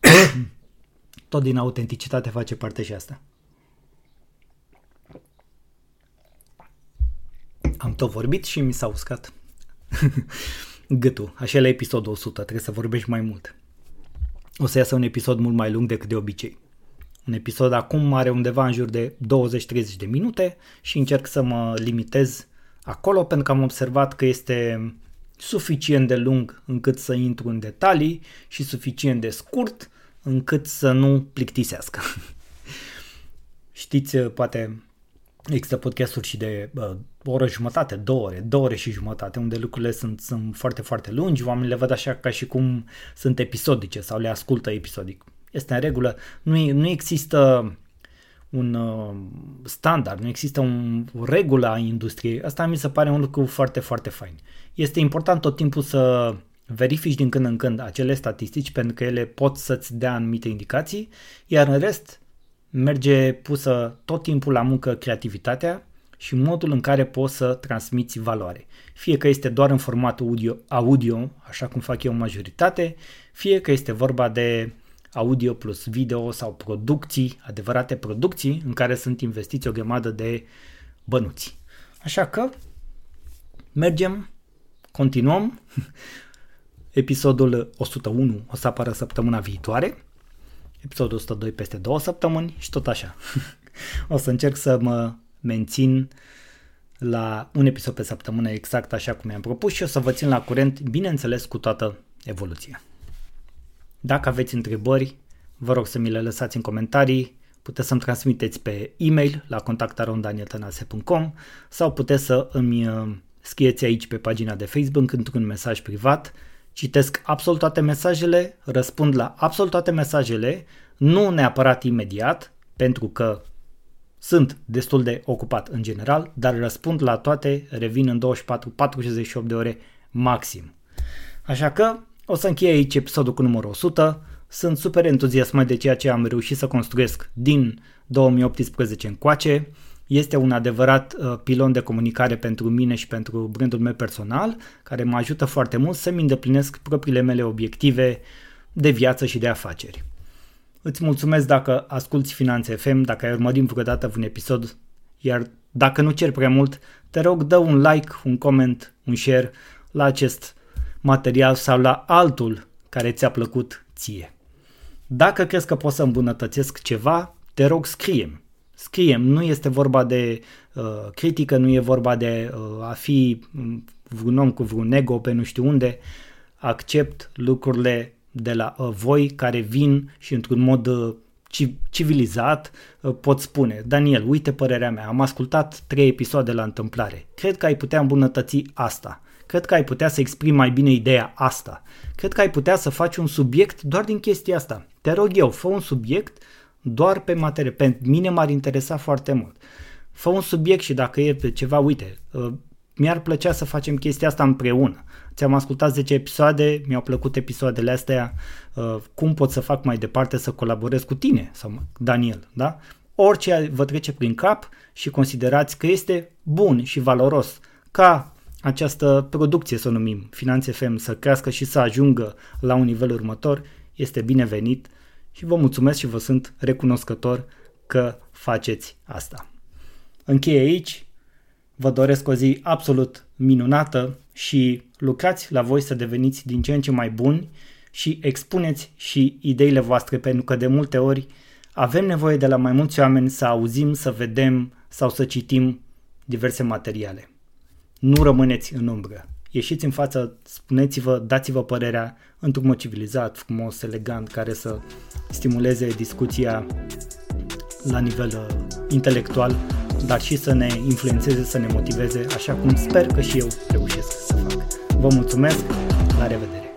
[SPEAKER 1] Tot din autenticitate face parte și asta. Am tot vorbit și mi s-a uscat gâtul. Așa la episodul 100, trebuie să vorbești mai mult. O să iasă un episod mult mai lung decât de obicei. Un episod acum are undeva în jur de 20-30 de minute și încerc să mă limitez acolo pentru că am observat că este suficient de lung încât să intru în detalii și suficient de scurt încât să nu plictisească. Știți, poate există podcasturi și de uh, o oră jumătate, două ore, două ore și jumătate, unde lucrurile sunt, sunt foarte, foarte lungi, oamenii le văd așa ca și cum sunt episodice sau le ascultă episodic. Este în regulă, nu, nu există un uh, standard, nu există un, o regulă a industriei. Asta mi se pare un lucru foarte, foarte fain. Este important tot timpul să verifici din când în când acele statistici pentru că ele pot să-ți dea anumite indicații, iar în rest merge pusă tot timpul la muncă creativitatea și modul în care poți să transmiți valoare. Fie că este doar în format audio, audio așa cum fac eu în majoritate, fie că este vorba de audio plus video sau producții, adevărate producții în care sunt investiți o grămadă de bănuți. Așa că mergem, continuăm. Episodul 101 o să apară săptămâna viitoare, episodul 102 peste două săptămâni și tot așa. o să încerc să mă mențin la un episod pe săptămână exact așa cum mi-am propus și o să vă țin la curent, bineînțeles, cu toată evoluția. Dacă aveți întrebări, vă rog să mi le lăsați în comentarii, puteți să-mi transmiteți pe e-mail la contactarondanieltanase.com sau puteți să îmi uh, scrieți aici pe pagina de Facebook într-un mesaj privat. Citesc absolut toate mesajele, răspund la absolut toate mesajele, nu neapărat imediat, pentru că sunt destul de ocupat în general, dar răspund la toate, revin în 24-48 de ore maxim. Așa că o să închei aici episodul cu numărul 100. Sunt super entuziasmat de ceea ce am reușit să construiesc din 2018 încoace. Este un adevărat uh, pilon de comunicare pentru mine și pentru brandul meu personal, care mă ajută foarte mult să-mi îndeplinesc propriile mele obiective de viață și de afaceri. Îți mulțumesc dacă asculti Finanțe FM, dacă ai urmărit vreodată un episod, iar dacă nu cer prea mult, te rog dă un like, un comment, un share la acest material sau la altul care ți-a plăcut ție. Dacă crezi că pot să îmbunătățesc ceva, te rog scrie Scrie nu este vorba de uh, critică, nu e vorba de uh, a fi mm, vreun om cu vreun ego pe nu știu unde. Accept lucrurile de la uh, voi care vin și într-un mod uh, civilizat uh, pot spune, Daniel, uite părerea mea, am ascultat trei episoade la întâmplare, cred că ai putea îmbunătăți asta. Cred că ai putea să exprimi mai bine ideea asta. Cred că ai putea să faci un subiect doar din chestia asta. Te rog eu, fă un subiect doar pe materie. Pe mine m-ar interesa foarte mult. Fă un subiect și dacă e pe ceva, uite, uh, mi-ar plăcea să facem chestia asta împreună. Ți-am ascultat 10 episoade, mi-au plăcut episoadele astea, uh, cum pot să fac mai departe să colaborez cu tine sau Daniel, da? Orice vă trece prin cap și considerați că este bun și valoros ca această producție, să o numim, Finanțe FM, să crească și să ajungă la un nivel următor, este binevenit și vă mulțumesc și vă sunt recunoscător că faceți asta. Închei aici, vă doresc o zi absolut minunată și lucrați la voi să deveniți din ce în ce mai buni și expuneți și ideile voastre, pentru că de multe ori avem nevoie de la mai mulți oameni să auzim, să vedem sau să citim diverse materiale. Nu rămâneți în umbră. Ieșiți în față, spuneți-vă, dați-vă părerea într-un mod civilizat, frumos, elegant, care să stimuleze discuția la nivel uh, intelectual, dar și să ne influențeze, să ne motiveze, așa cum sper că și eu reușesc să fac. Vă mulțumesc, la revedere!